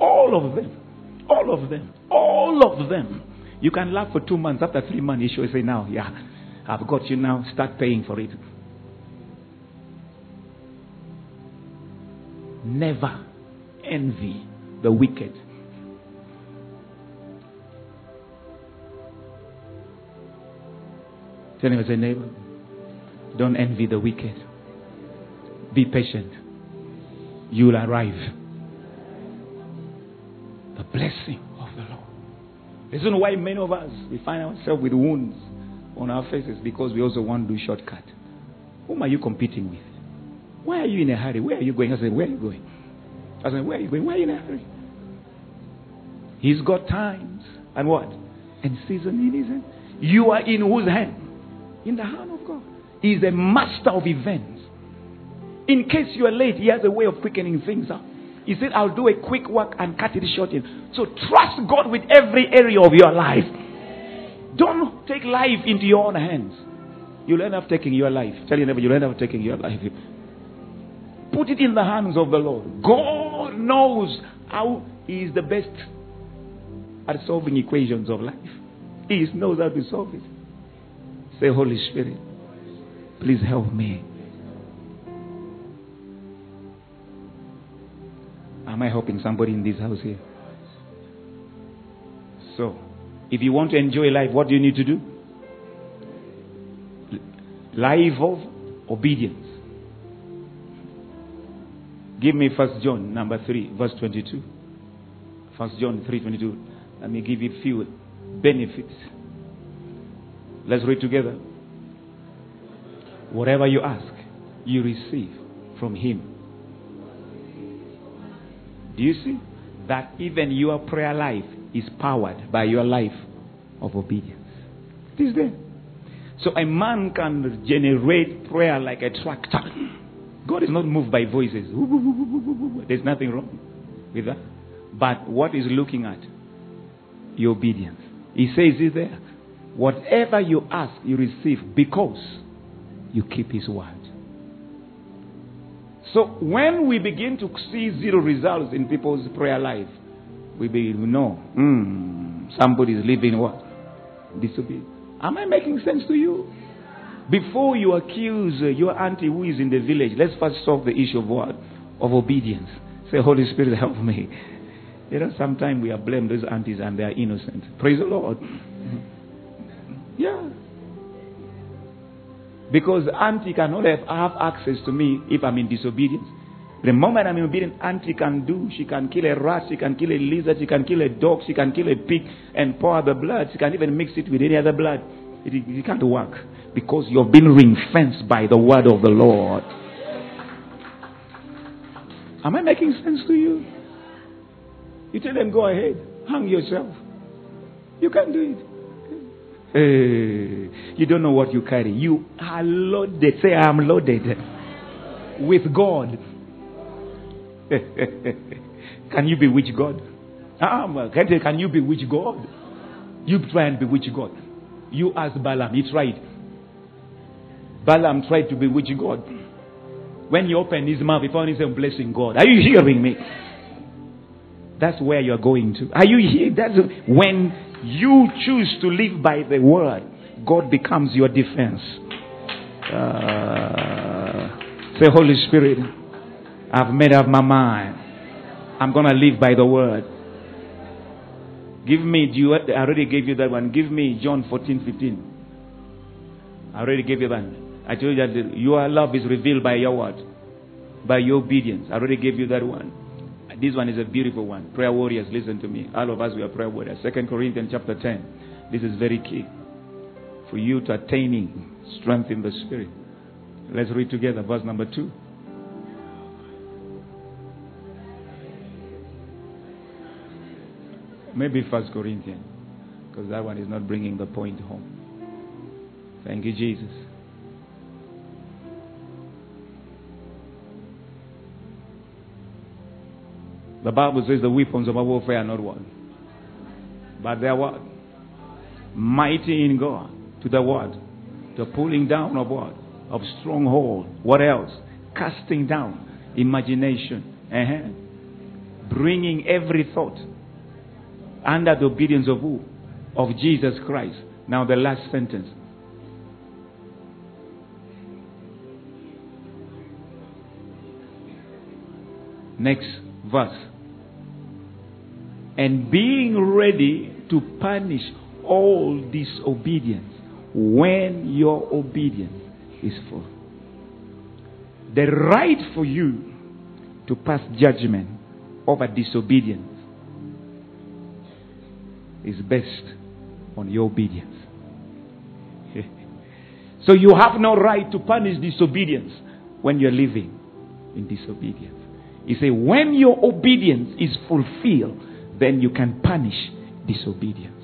All of them. All of them. All of them. You can laugh for two months. After three months, he should say, now, yeah, I've got you now. Start paying for it. Never envy the wicked. Tell him, say, neighbor, Don't envy the wicked. Be patient. You'll arrive. The blessing of the Lord. Reason why many of us we find ourselves with wounds on our faces because we also want to do shortcut. Whom are you competing with? Why are you in a hurry? Where are you going? I said, Where are you going? I said, Where are you going? Why are you in a hurry? He's got times and what? And season in his hand. You are in whose hand? In the hand of God. He's a master of events. In case you are late, he has a way of quickening things up. He said, I'll do a quick work and cut it short. So trust God with every area of your life. Don't take life into your own hands. You'll end up taking your life. Tell your neighbor, you'll end up taking your life. Put it in the hands of the Lord. God knows how He is the best at solving equations of life. He knows how to solve it. Say, Holy Spirit, please help me. Am I helping somebody in this house here? So, if you want to enjoy life, what do you need to do? Life of obedience. Give me First John number three, verse twenty-two. First John three twenty-two. Let me give you few benefits. Let's read together. Whatever you ask, you receive from Him. Do you see that even your prayer life is powered by your life of obedience? It is there. So a man can generate prayer like a tractor. God is not moved by voices. There's nothing wrong with that. But what is looking at? Your obedience. He says it there. Whatever you ask, you receive because you keep His word. So when we begin to see zero results in people's prayer life, we begin know mm, somebody is living what? Disobedience. Am I making sense to you? Before you accuse your auntie who is in the village, let's first solve the issue of what? Of obedience. Say, Holy Spirit, help me. You know, sometimes we are blamed those aunties and they are innocent. Praise the Lord. Yeah. Because auntie cannot have, have access to me if I'm in disobedience. The moment I'm in obedience, auntie can do. She can kill a rat, she can kill a lizard, she can kill a dog, she can kill a pig and pour the blood. She can even mix it with any other blood. It, it can't work because you've been ring fenced by the word of the Lord. Am I making sense to you? You tell them, go ahead, hang yourself. You can't do it. Hey, you don't know what you carry. You are loaded. Say, I am loaded with God. can you bewitch God? Um, can you bewitch God? You try and bewitch God. You ask Balaam, he tried. Balaam tried to bewitch God. When he opened his mouth, he found himself blessing God. Are you hearing me? That's where you're going to. Are you here? That's when you choose to live by the word, God becomes your defense. Uh, say, Holy Spirit, I've made up my mind. I'm going to live by the word. Give me, you, I already gave you that one. Give me John 14, 15. I already gave you that. I told you that your love is revealed by your word, by your obedience. I already gave you that one. This one is a beautiful one. Prayer warriors, listen to me. All of us, we are prayer warriors. Second Corinthians chapter 10. This is very key for you to attaining strength in the spirit. Let's read together verse number 2. Maybe First Corinthians, because that one is not bringing the point home. Thank you, Jesus. The Bible says the weapons of our warfare are not one. But they are what? Mighty in God. To the what? The pulling down of what? Of stronghold. What else? Casting down imagination. Uh-huh. Bringing every thought under the obedience of who? Of Jesus Christ. Now the last sentence. Next verse and being ready to punish all disobedience when your obedience is full. The right for you to pass judgment over disobedience is based on your obedience. so you have no right to punish disobedience when you're living in disobedience. He said, when your obedience is fulfilled, then you can punish disobedience.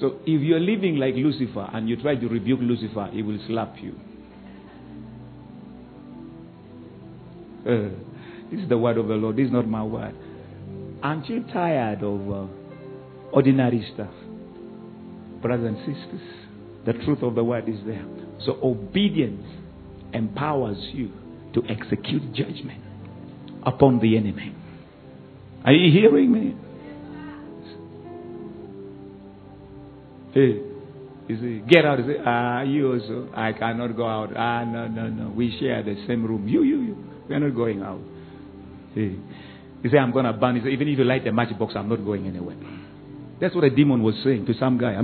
So if you're living like Lucifer and you try to rebuke Lucifer, he will slap you. Uh, this is the word of the Lord. This is not my word. Aren't you tired of uh, ordinary stuff? Brothers and sisters, the truth of the word is there. So obedience empowers you to execute judgment upon the enemy. Are you hearing me? Hey, you see, get out. Say, ah, you also. I cannot go out. Ah, no, no, no. We share the same room. You, you, you. We are not going out. Hey. You say, I'm going to burn. He say, even if you light the matchbox, I'm not going anywhere. That's what a demon was saying to some guy.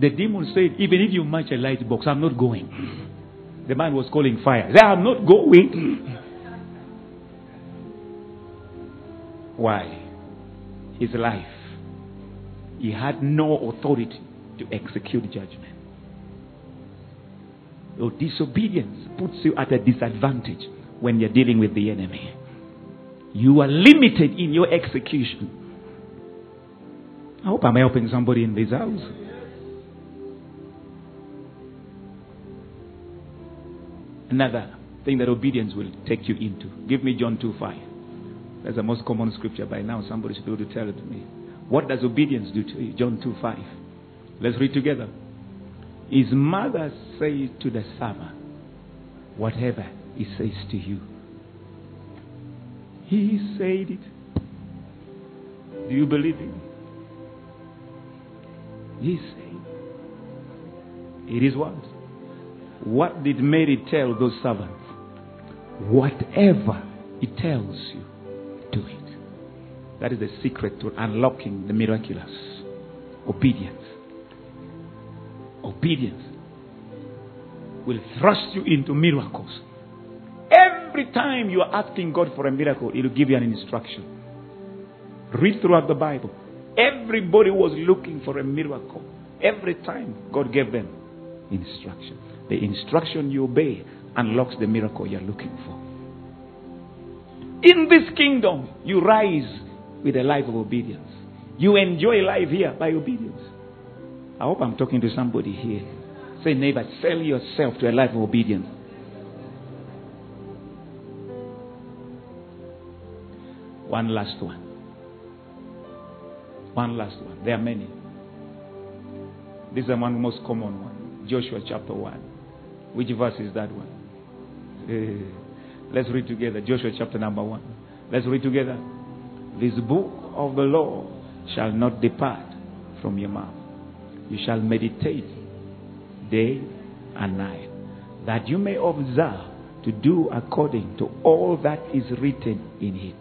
The demon said, even if you match a light box, I'm not going. The man was calling fire. He said, I'm not going. Why? His life. He had no authority to execute judgment. Your disobedience puts you at a disadvantage when you're dealing with the enemy. You are limited in your execution. I hope I'm helping somebody in this house. Another thing that obedience will take you into. Give me John 2 5. That's the most common scripture by now. Somebody should be able to tell it to me. What does obedience do to you? John 2 5. Let's read together. His mother said to the servant, Whatever he says to you. He said it. Do you believe him? He said, It is what? What did Mary tell those servants? Whatever he tells you, do it. That is the secret to unlocking the miraculous. Obedience. Obedience will thrust you into miracles. Every time you are asking God for a miracle, He will give you an instruction. Read throughout the Bible. Everybody was looking for a miracle. Every time God gave them instruction. The instruction you obey unlocks the miracle you're looking for. In this kingdom, you rise with a life of obedience. You enjoy life here by obedience. I hope I'm talking to somebody here. Say, neighbor, sell yourself to a life of obedience. One last one. One last one. There are many. This is the one most common one. Joshua chapter 1. Which verse is that one? Uh, let's read together. Joshua chapter number 1. Let's read together. This book of the law shall not depart from your mouth. You shall meditate day and night, that you may observe to do according to all that is written in it.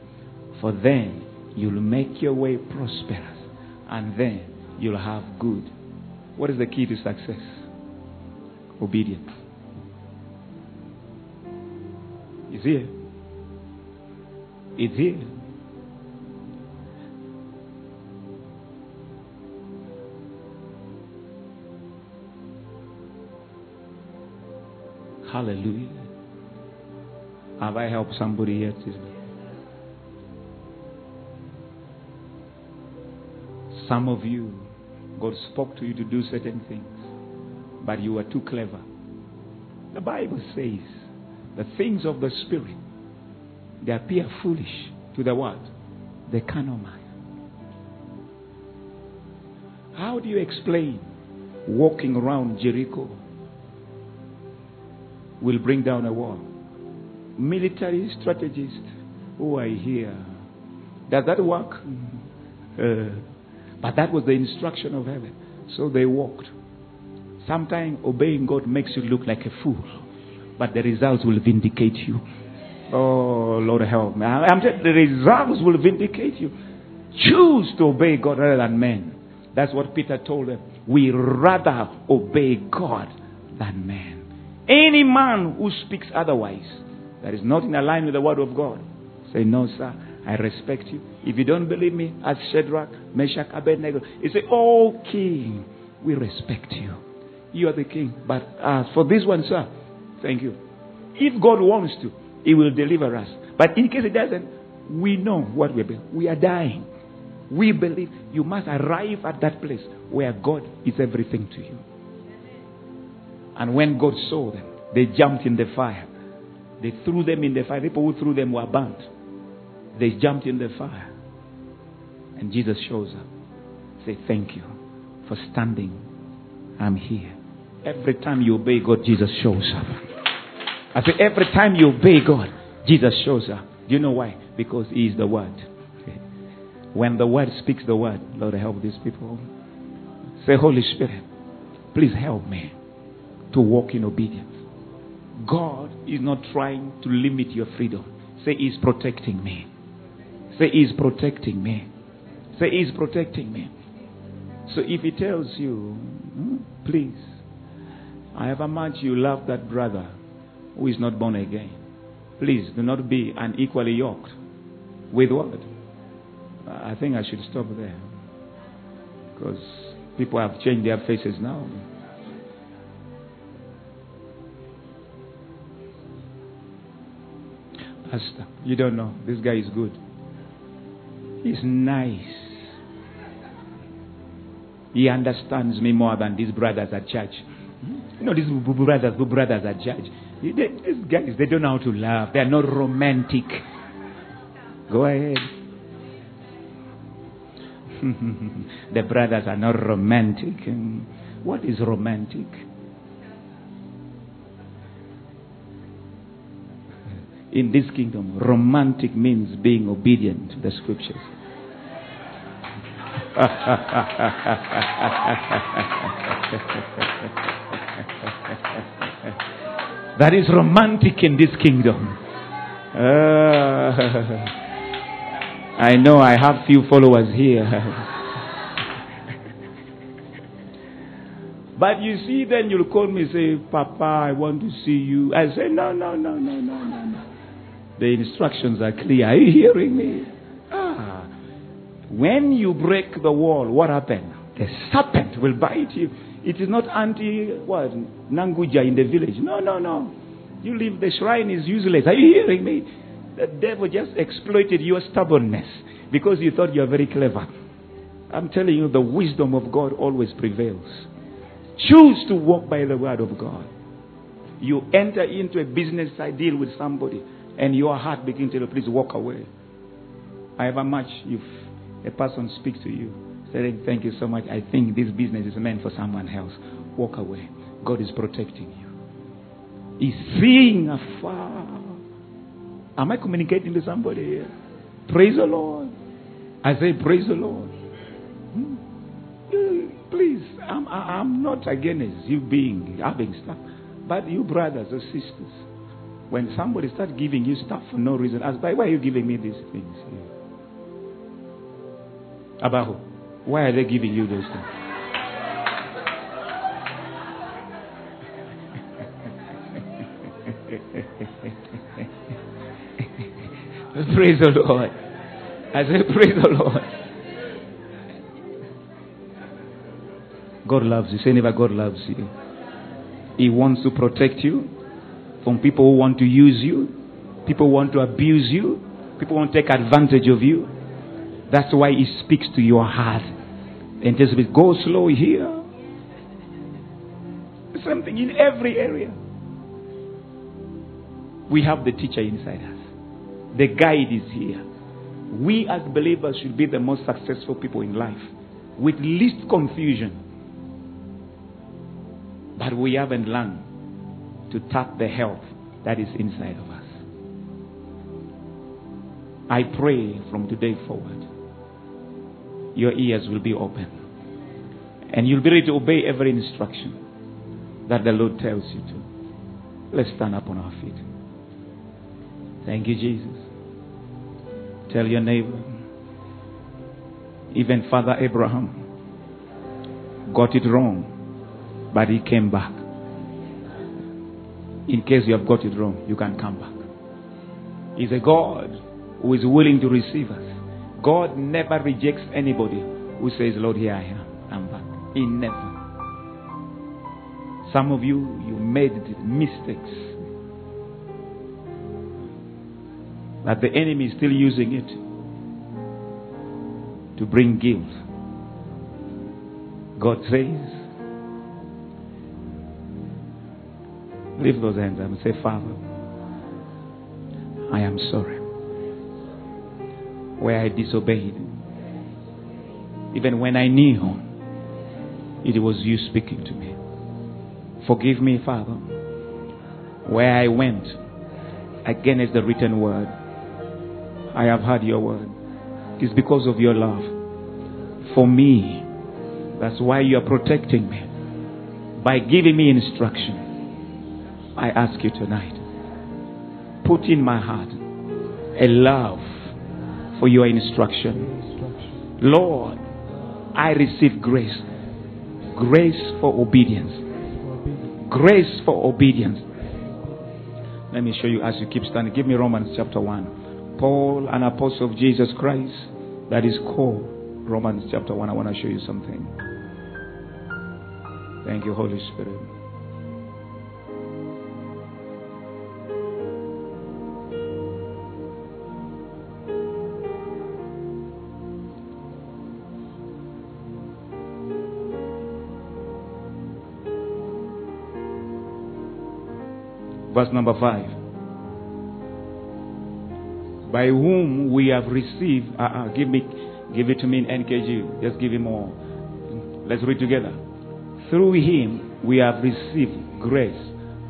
For then you'll make your way prosperous, and then you'll have good. What is the key to success? Obedience. It's here. It's here. Hallelujah. Have I helped somebody here? Some of you, God spoke to you to do certain things, but you were too clever. The Bible says the things of the Spirit, they appear foolish to the world, The carnal man. How do you explain walking around Jericho will bring down a wall? Military strategists who are here. Does that work? Uh, but that was the instruction of heaven. So they walked. Sometimes obeying God makes you look like a fool, but the results will vindicate you. Oh, Lord, help me. I'm saying the results will vindicate you. Choose to obey God rather than men. That's what Peter told them. We rather obey God than man. Any man who speaks otherwise, that is not in line with the word of God, say, No, sir, I respect you. If you don't believe me, as Shadrach, Meshach, Abednego, he say, Oh, king, we respect you. You are the king. But as for this one, sir, thank you. If God wants to, he will deliver us. But in case he doesn't, we know what we're. We are dying. We believe you must arrive at that place where God is everything to you. And when God saw them, they jumped in the fire. They threw them in the fire. People who threw them were burnt. They jumped in the fire. And Jesus shows up. Say, Thank you for standing. I'm here. Every time you obey God, Jesus shows up. I say, every time you obey God, Jesus shows up. Do you know why? Because He is the Word. When the Word speaks the Word, Lord, help these people. Say, Holy Spirit, please help me to walk in obedience. God is not trying to limit your freedom. Say, He's protecting me. Say, He's protecting me. Say, He's protecting me. So if He tells you, hmm, please, I have a much you love that brother who is not born again. Please do not be unequally yoked. With what? I think I should stop there. Because people have changed their faces now. Pastor, you don't know. This guy is good. He's nice. He understands me more than these brothers at church. You know, these brothers, brothers at church. These guys, they don't know how to laugh. They are not romantic. Go ahead. the brothers are not romantic. What is romantic? In this kingdom, romantic means being obedient to the scriptures. that is romantic in this kingdom. Uh, I know I have few followers here. but you see, then you'll call me say, Papa, I want to see you. I say, No, no, no, no, no, no, no. The instructions are clear. Are you hearing me? Ah. When you break the wall, what happens? The serpent will bite you. It is not anti what Nanguja in the village. No, no, no. You leave the shrine is useless. Are you hearing me? The devil just exploited your stubbornness because you thought you are very clever. I'm telling you, the wisdom of God always prevails. Choose to walk by the word of God. You enter into a business deal with somebody, and your heart begins to please walk away. However much if a person speaks to you, saying, Thank you so much, I think this business is meant for someone else. Walk away. God is protecting you. He's seeing afar. Am I communicating to somebody here? Praise the Lord. I say, Praise the Lord. Hmm? Please, I'm, I'm not against you being, having stuff. But you brothers or sisters, when somebody starts giving you stuff for no reason, ask, why are you giving me these things? Who? Why are they giving you those things? praise the Lord. I say, praise the Lord. God loves you. Say never God loves you. He wants to protect you from people who want to use you, people who want to abuse you, people want to take advantage of you. That's why He speaks to your heart. And just go slow here. Something in every area. We have the teacher inside us. The guide is here. We as believers should be the most successful people in life with least confusion. But we haven't learned to tap the health that is inside of us. I pray from today forward, your ears will be open. And you'll be ready to obey every instruction that the Lord tells you to. Let's stand up on our feet. Thank you, Jesus. Tell your neighbor, even Father Abraham got it wrong, but he came back. In case you have got it wrong, you can come back. He's a God who is willing to receive us. God never rejects anybody who says, Lord, here I am. I'm back. He never. Some of you, you made mistakes. That the enemy is still using it to bring guilt. God says, lift those hands and say, Father, I am sorry where I disobeyed. Even when I knew it was you speaking to me. Forgive me, Father, where I went against the written word. I have heard your word. It's because of your love for me. That's why you are protecting me by giving me instruction. I ask you tonight, put in my heart a love for your instruction. Lord, I receive grace. Grace for obedience. Grace for obedience. Let me show you as you keep standing. Give me Romans chapter 1. Paul, an apostle of Jesus Christ, that is called Romans chapter 1. I want to show you something. Thank you, Holy Spirit. Verse number 5. By whom we have received. Uh, uh, give me, give it to me in NKG. Just give him more. Let's read together. Through him we have received grace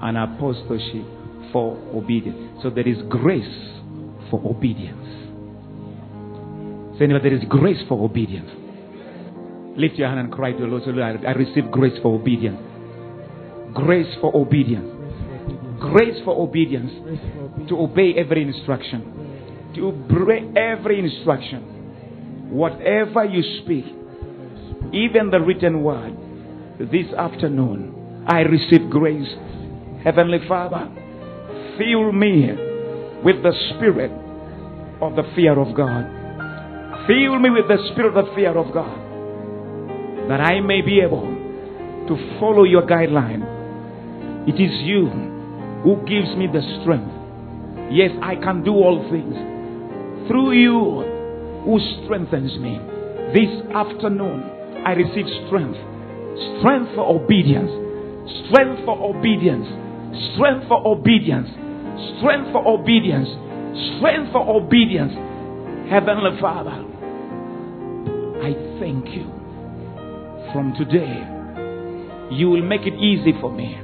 and apostleship for obedience. So there is grace for obedience. Say, anyway, there is grace for obedience. Lift your hand and cry to the Lord. Say, Lord, I receive grace for obedience. Grace for obedience. Grace for obedience. To obey every instruction. To obey every instruction. Whatever you speak, even the written word, this afternoon, I receive grace. Heavenly Father, fill me with the spirit of the fear of God. Fill me with the spirit of the fear of God. That I may be able to follow your guideline. It is you who gives me the strength. Yes, I can do all things through you who strengthens me. This afternoon, I receive strength. Strength for obedience. Strength for obedience. Strength for obedience. Strength for obedience. Strength for obedience. Heavenly Father, I thank you. From today, you will make it easy for me.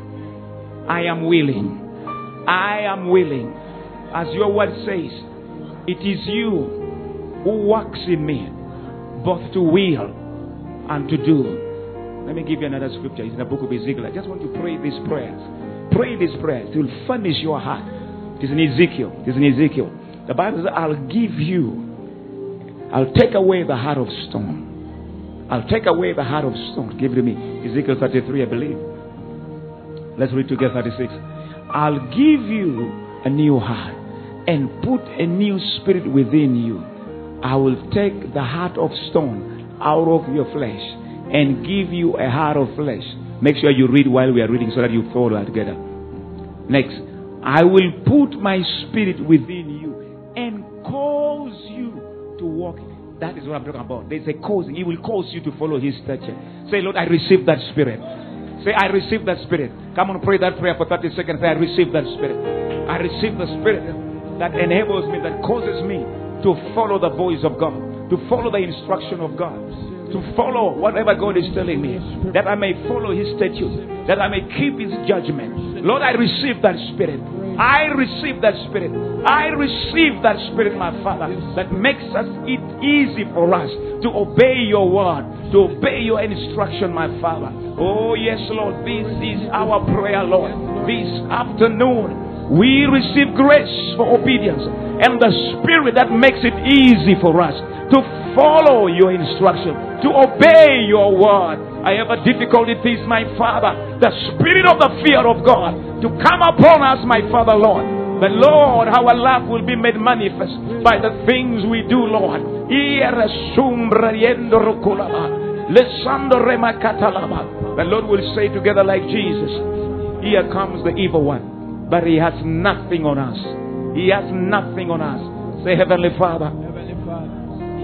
I am willing. I am willing. As your word says, it is you who works in me, both to will and to do. Let me give you another scripture. It's in the book of Ezekiel. I just want to pray these prayers. Pray these prayers. It will furnish your heart. It is in Ezekiel. It is in Ezekiel. The Bible says, I'll give you, I'll take away the heart of stone. I'll take away the heart of stone. Give it to me. Ezekiel 33, I believe. Let's read together 36. I'll give you a new heart and put a new spirit within you. I will take the heart of stone out of your flesh and give you a heart of flesh. Make sure you read while we are reading so that you follow together. Next, I will put my spirit within you and cause you to walk. That is what I'm talking about. There's a causing. He will cause you to follow his stature. Say, Lord, I receive that spirit. Say, I receive that spirit. Come on, pray that prayer for 30 seconds. Say, I receive that spirit. I receive the spirit that enables me, that causes me to follow the voice of God, to follow the instruction of God, to follow whatever God is telling me, that I may follow His statutes, that I may keep His judgment. Lord, I receive that spirit. I receive that spirit. I receive that spirit, my Father, that makes us it easy for us to obey your word, to obey your instruction, my Father. Oh, yes, Lord, this is our prayer, Lord. This afternoon, we receive grace for obedience and the spirit that makes it easy for us to follow your instruction, to obey your word. I have a difficulty with this, my Father. The spirit of the fear of God to come upon us, my Father, Lord. The Lord, our love will be made manifest by the things we do, Lord. The Lord will say together like Jesus, Here comes the evil one, but he has nothing on us. He has nothing on us. Say, Heavenly Father,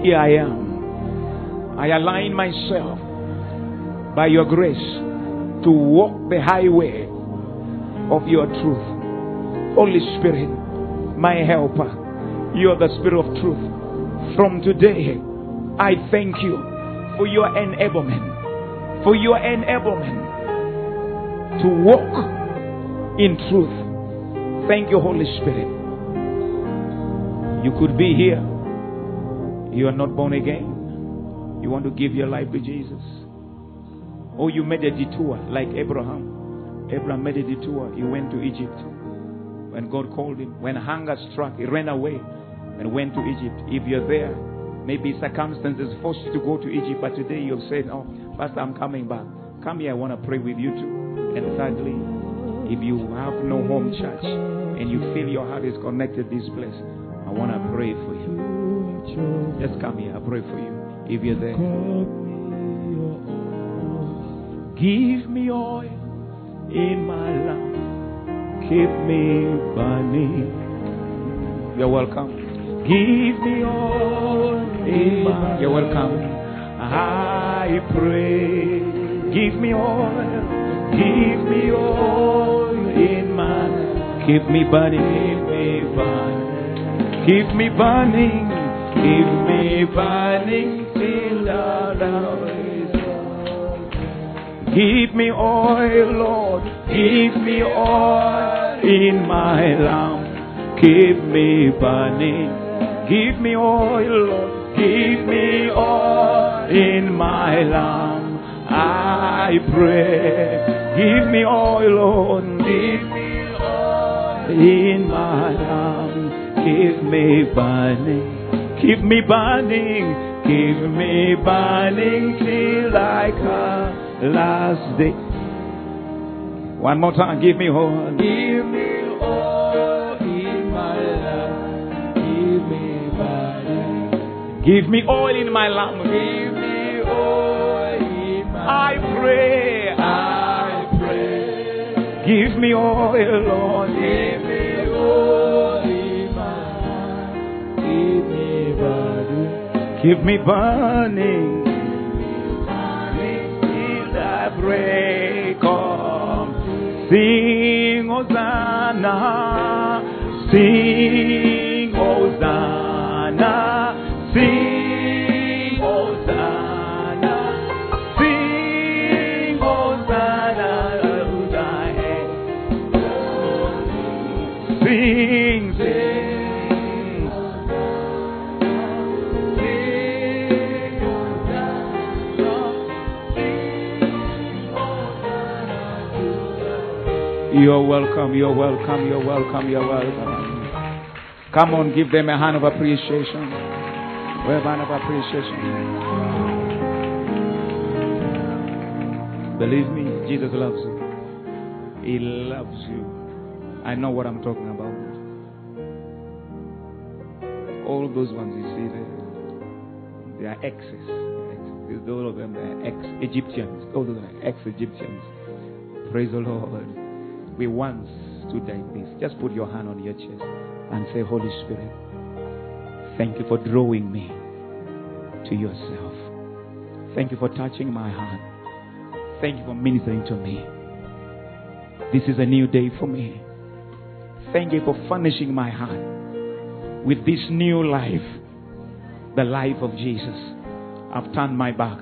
here I am. I align myself by your grace to walk the highway of your truth. Holy Spirit, my helper, you are the Spirit of truth. From today, I thank you for your enablement, for your enablement to walk in truth. Thank you, Holy Spirit. You could be here. You are not born again. You want to give your life to Jesus. Or you made a detour like Abraham. Abraham made a detour. He went to Egypt. When God called him, when hunger struck, he ran away and went to Egypt. If you're there, maybe circumstances forced you to go to Egypt, but today you've said, Oh, Pastor, I'm coming back. Come here, I want to pray with you too. And thirdly, if you have no home church and you feel your heart is connected to this place, I want to pray for you. Just come here. I pray for you. If you're there, give me oil in my lamp. Keep me burning. You're welcome. Give me oil in my You're welcome. I pray. Give me oil. Give me oil in my. Keep me burning. Keep me burning. Keep me burning, keep me burning till the. Give me oil, Lord, give me oil in my lamp. Keep me burning, give me oil, Lord, give me oil in my lamp. I pray, give me oil, Lord, give me oil in my lamp. Keep me burning, keep me burning, keep me burning till I come last day. One more time, give me all. Give me all in my life. Give me burning. Give me oil in my lamp. Give me all in my I pray, I pray. give me oil, Lord. Give me all in my Give me burning. Keep me burning Sing Hosanna, sing You're welcome, you're welcome, you're welcome, you're welcome. Come on, give them a hand of appreciation. A hand of appreciation. Believe me, Jesus loves you. He loves you. I know what I'm talking about. All those ones you see there, they are exes. All of them are ex-Egyptians. All of them ex-Egyptians. Praise the Lord. We once stood like this. Just put your hand on your chest and say, Holy Spirit, thank you for drawing me to yourself. Thank you for touching my heart. Thank you for ministering to me. This is a new day for me. Thank you for furnishing my heart with this new life, the life of Jesus. I've turned my back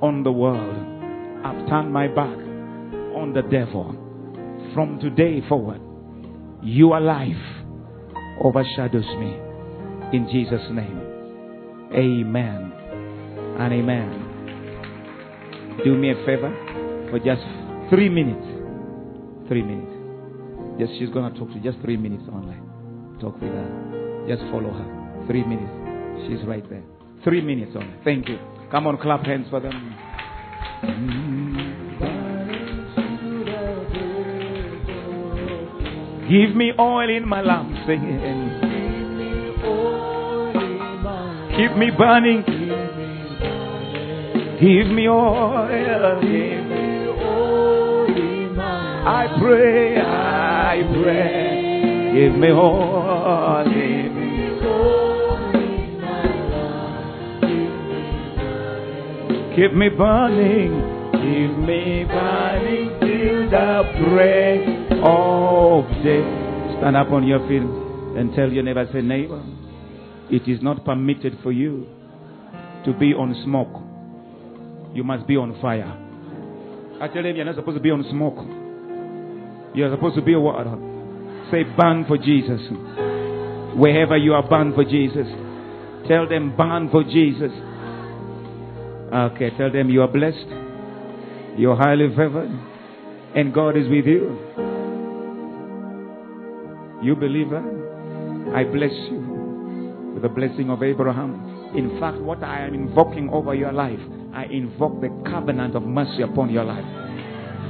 on the world. I've turned my back on the devil. From today forward, your life overshadows me. In Jesus' name. Amen and amen. Do me a favor for just three minutes. Three minutes. Just she's gonna talk to you. Just three minutes only. Talk with her. Just follow her. Three minutes. She's right there. Three minutes only. Thank you. Come on, clap hands for them. Mm-hmm. Give me oil in my lamp, singing. Keep me burning. Give me oil. Give I pray, I pray. Give me oil. Give Keep me burning, keep me burning till the break of day. Stand up on your feet and tell your neighbor, say, neighbor, it is not permitted for you to be on smoke. You must be on fire. I tell them you're not supposed to be on smoke. You're supposed to be a water. Say, burn for Jesus. Wherever you are, burn for Jesus. Tell them, burn for Jesus. Okay, tell them you are blessed. You're highly favored. And God is with you. You believer, I bless you with the blessing of Abraham. In fact, what I am invoking over your life, I invoke the covenant of mercy upon your life.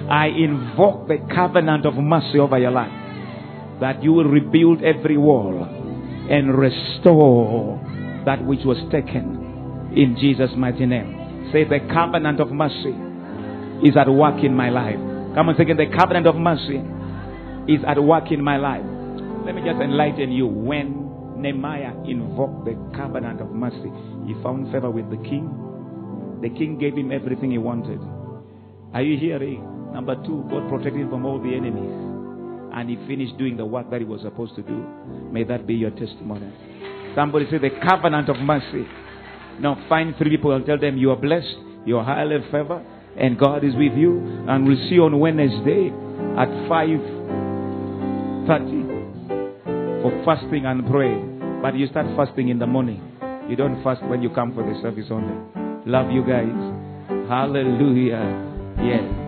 I invoke the covenant of mercy over your life. That you will rebuild every wall and restore that which was taken in Jesus' mighty name. Say, the covenant of mercy is at work in my life. Come on, say again, the covenant of mercy is at work in my life. Let me just enlighten you. When Nehemiah invoked the covenant of mercy, he found favor with the king. The king gave him everything he wanted. Are you hearing? Number two, God protected him from all the enemies. And he finished doing the work that he was supposed to do. May that be your testimony. Somebody say the covenant of mercy. Now find three people and tell them you are blessed, you are highly favored, and God is with you. And we'll see you on Wednesday at 5.30 fasting and praying. But you start fasting in the morning. You don't fast when you come for the service only. Love you guys. Hallelujah. Yes.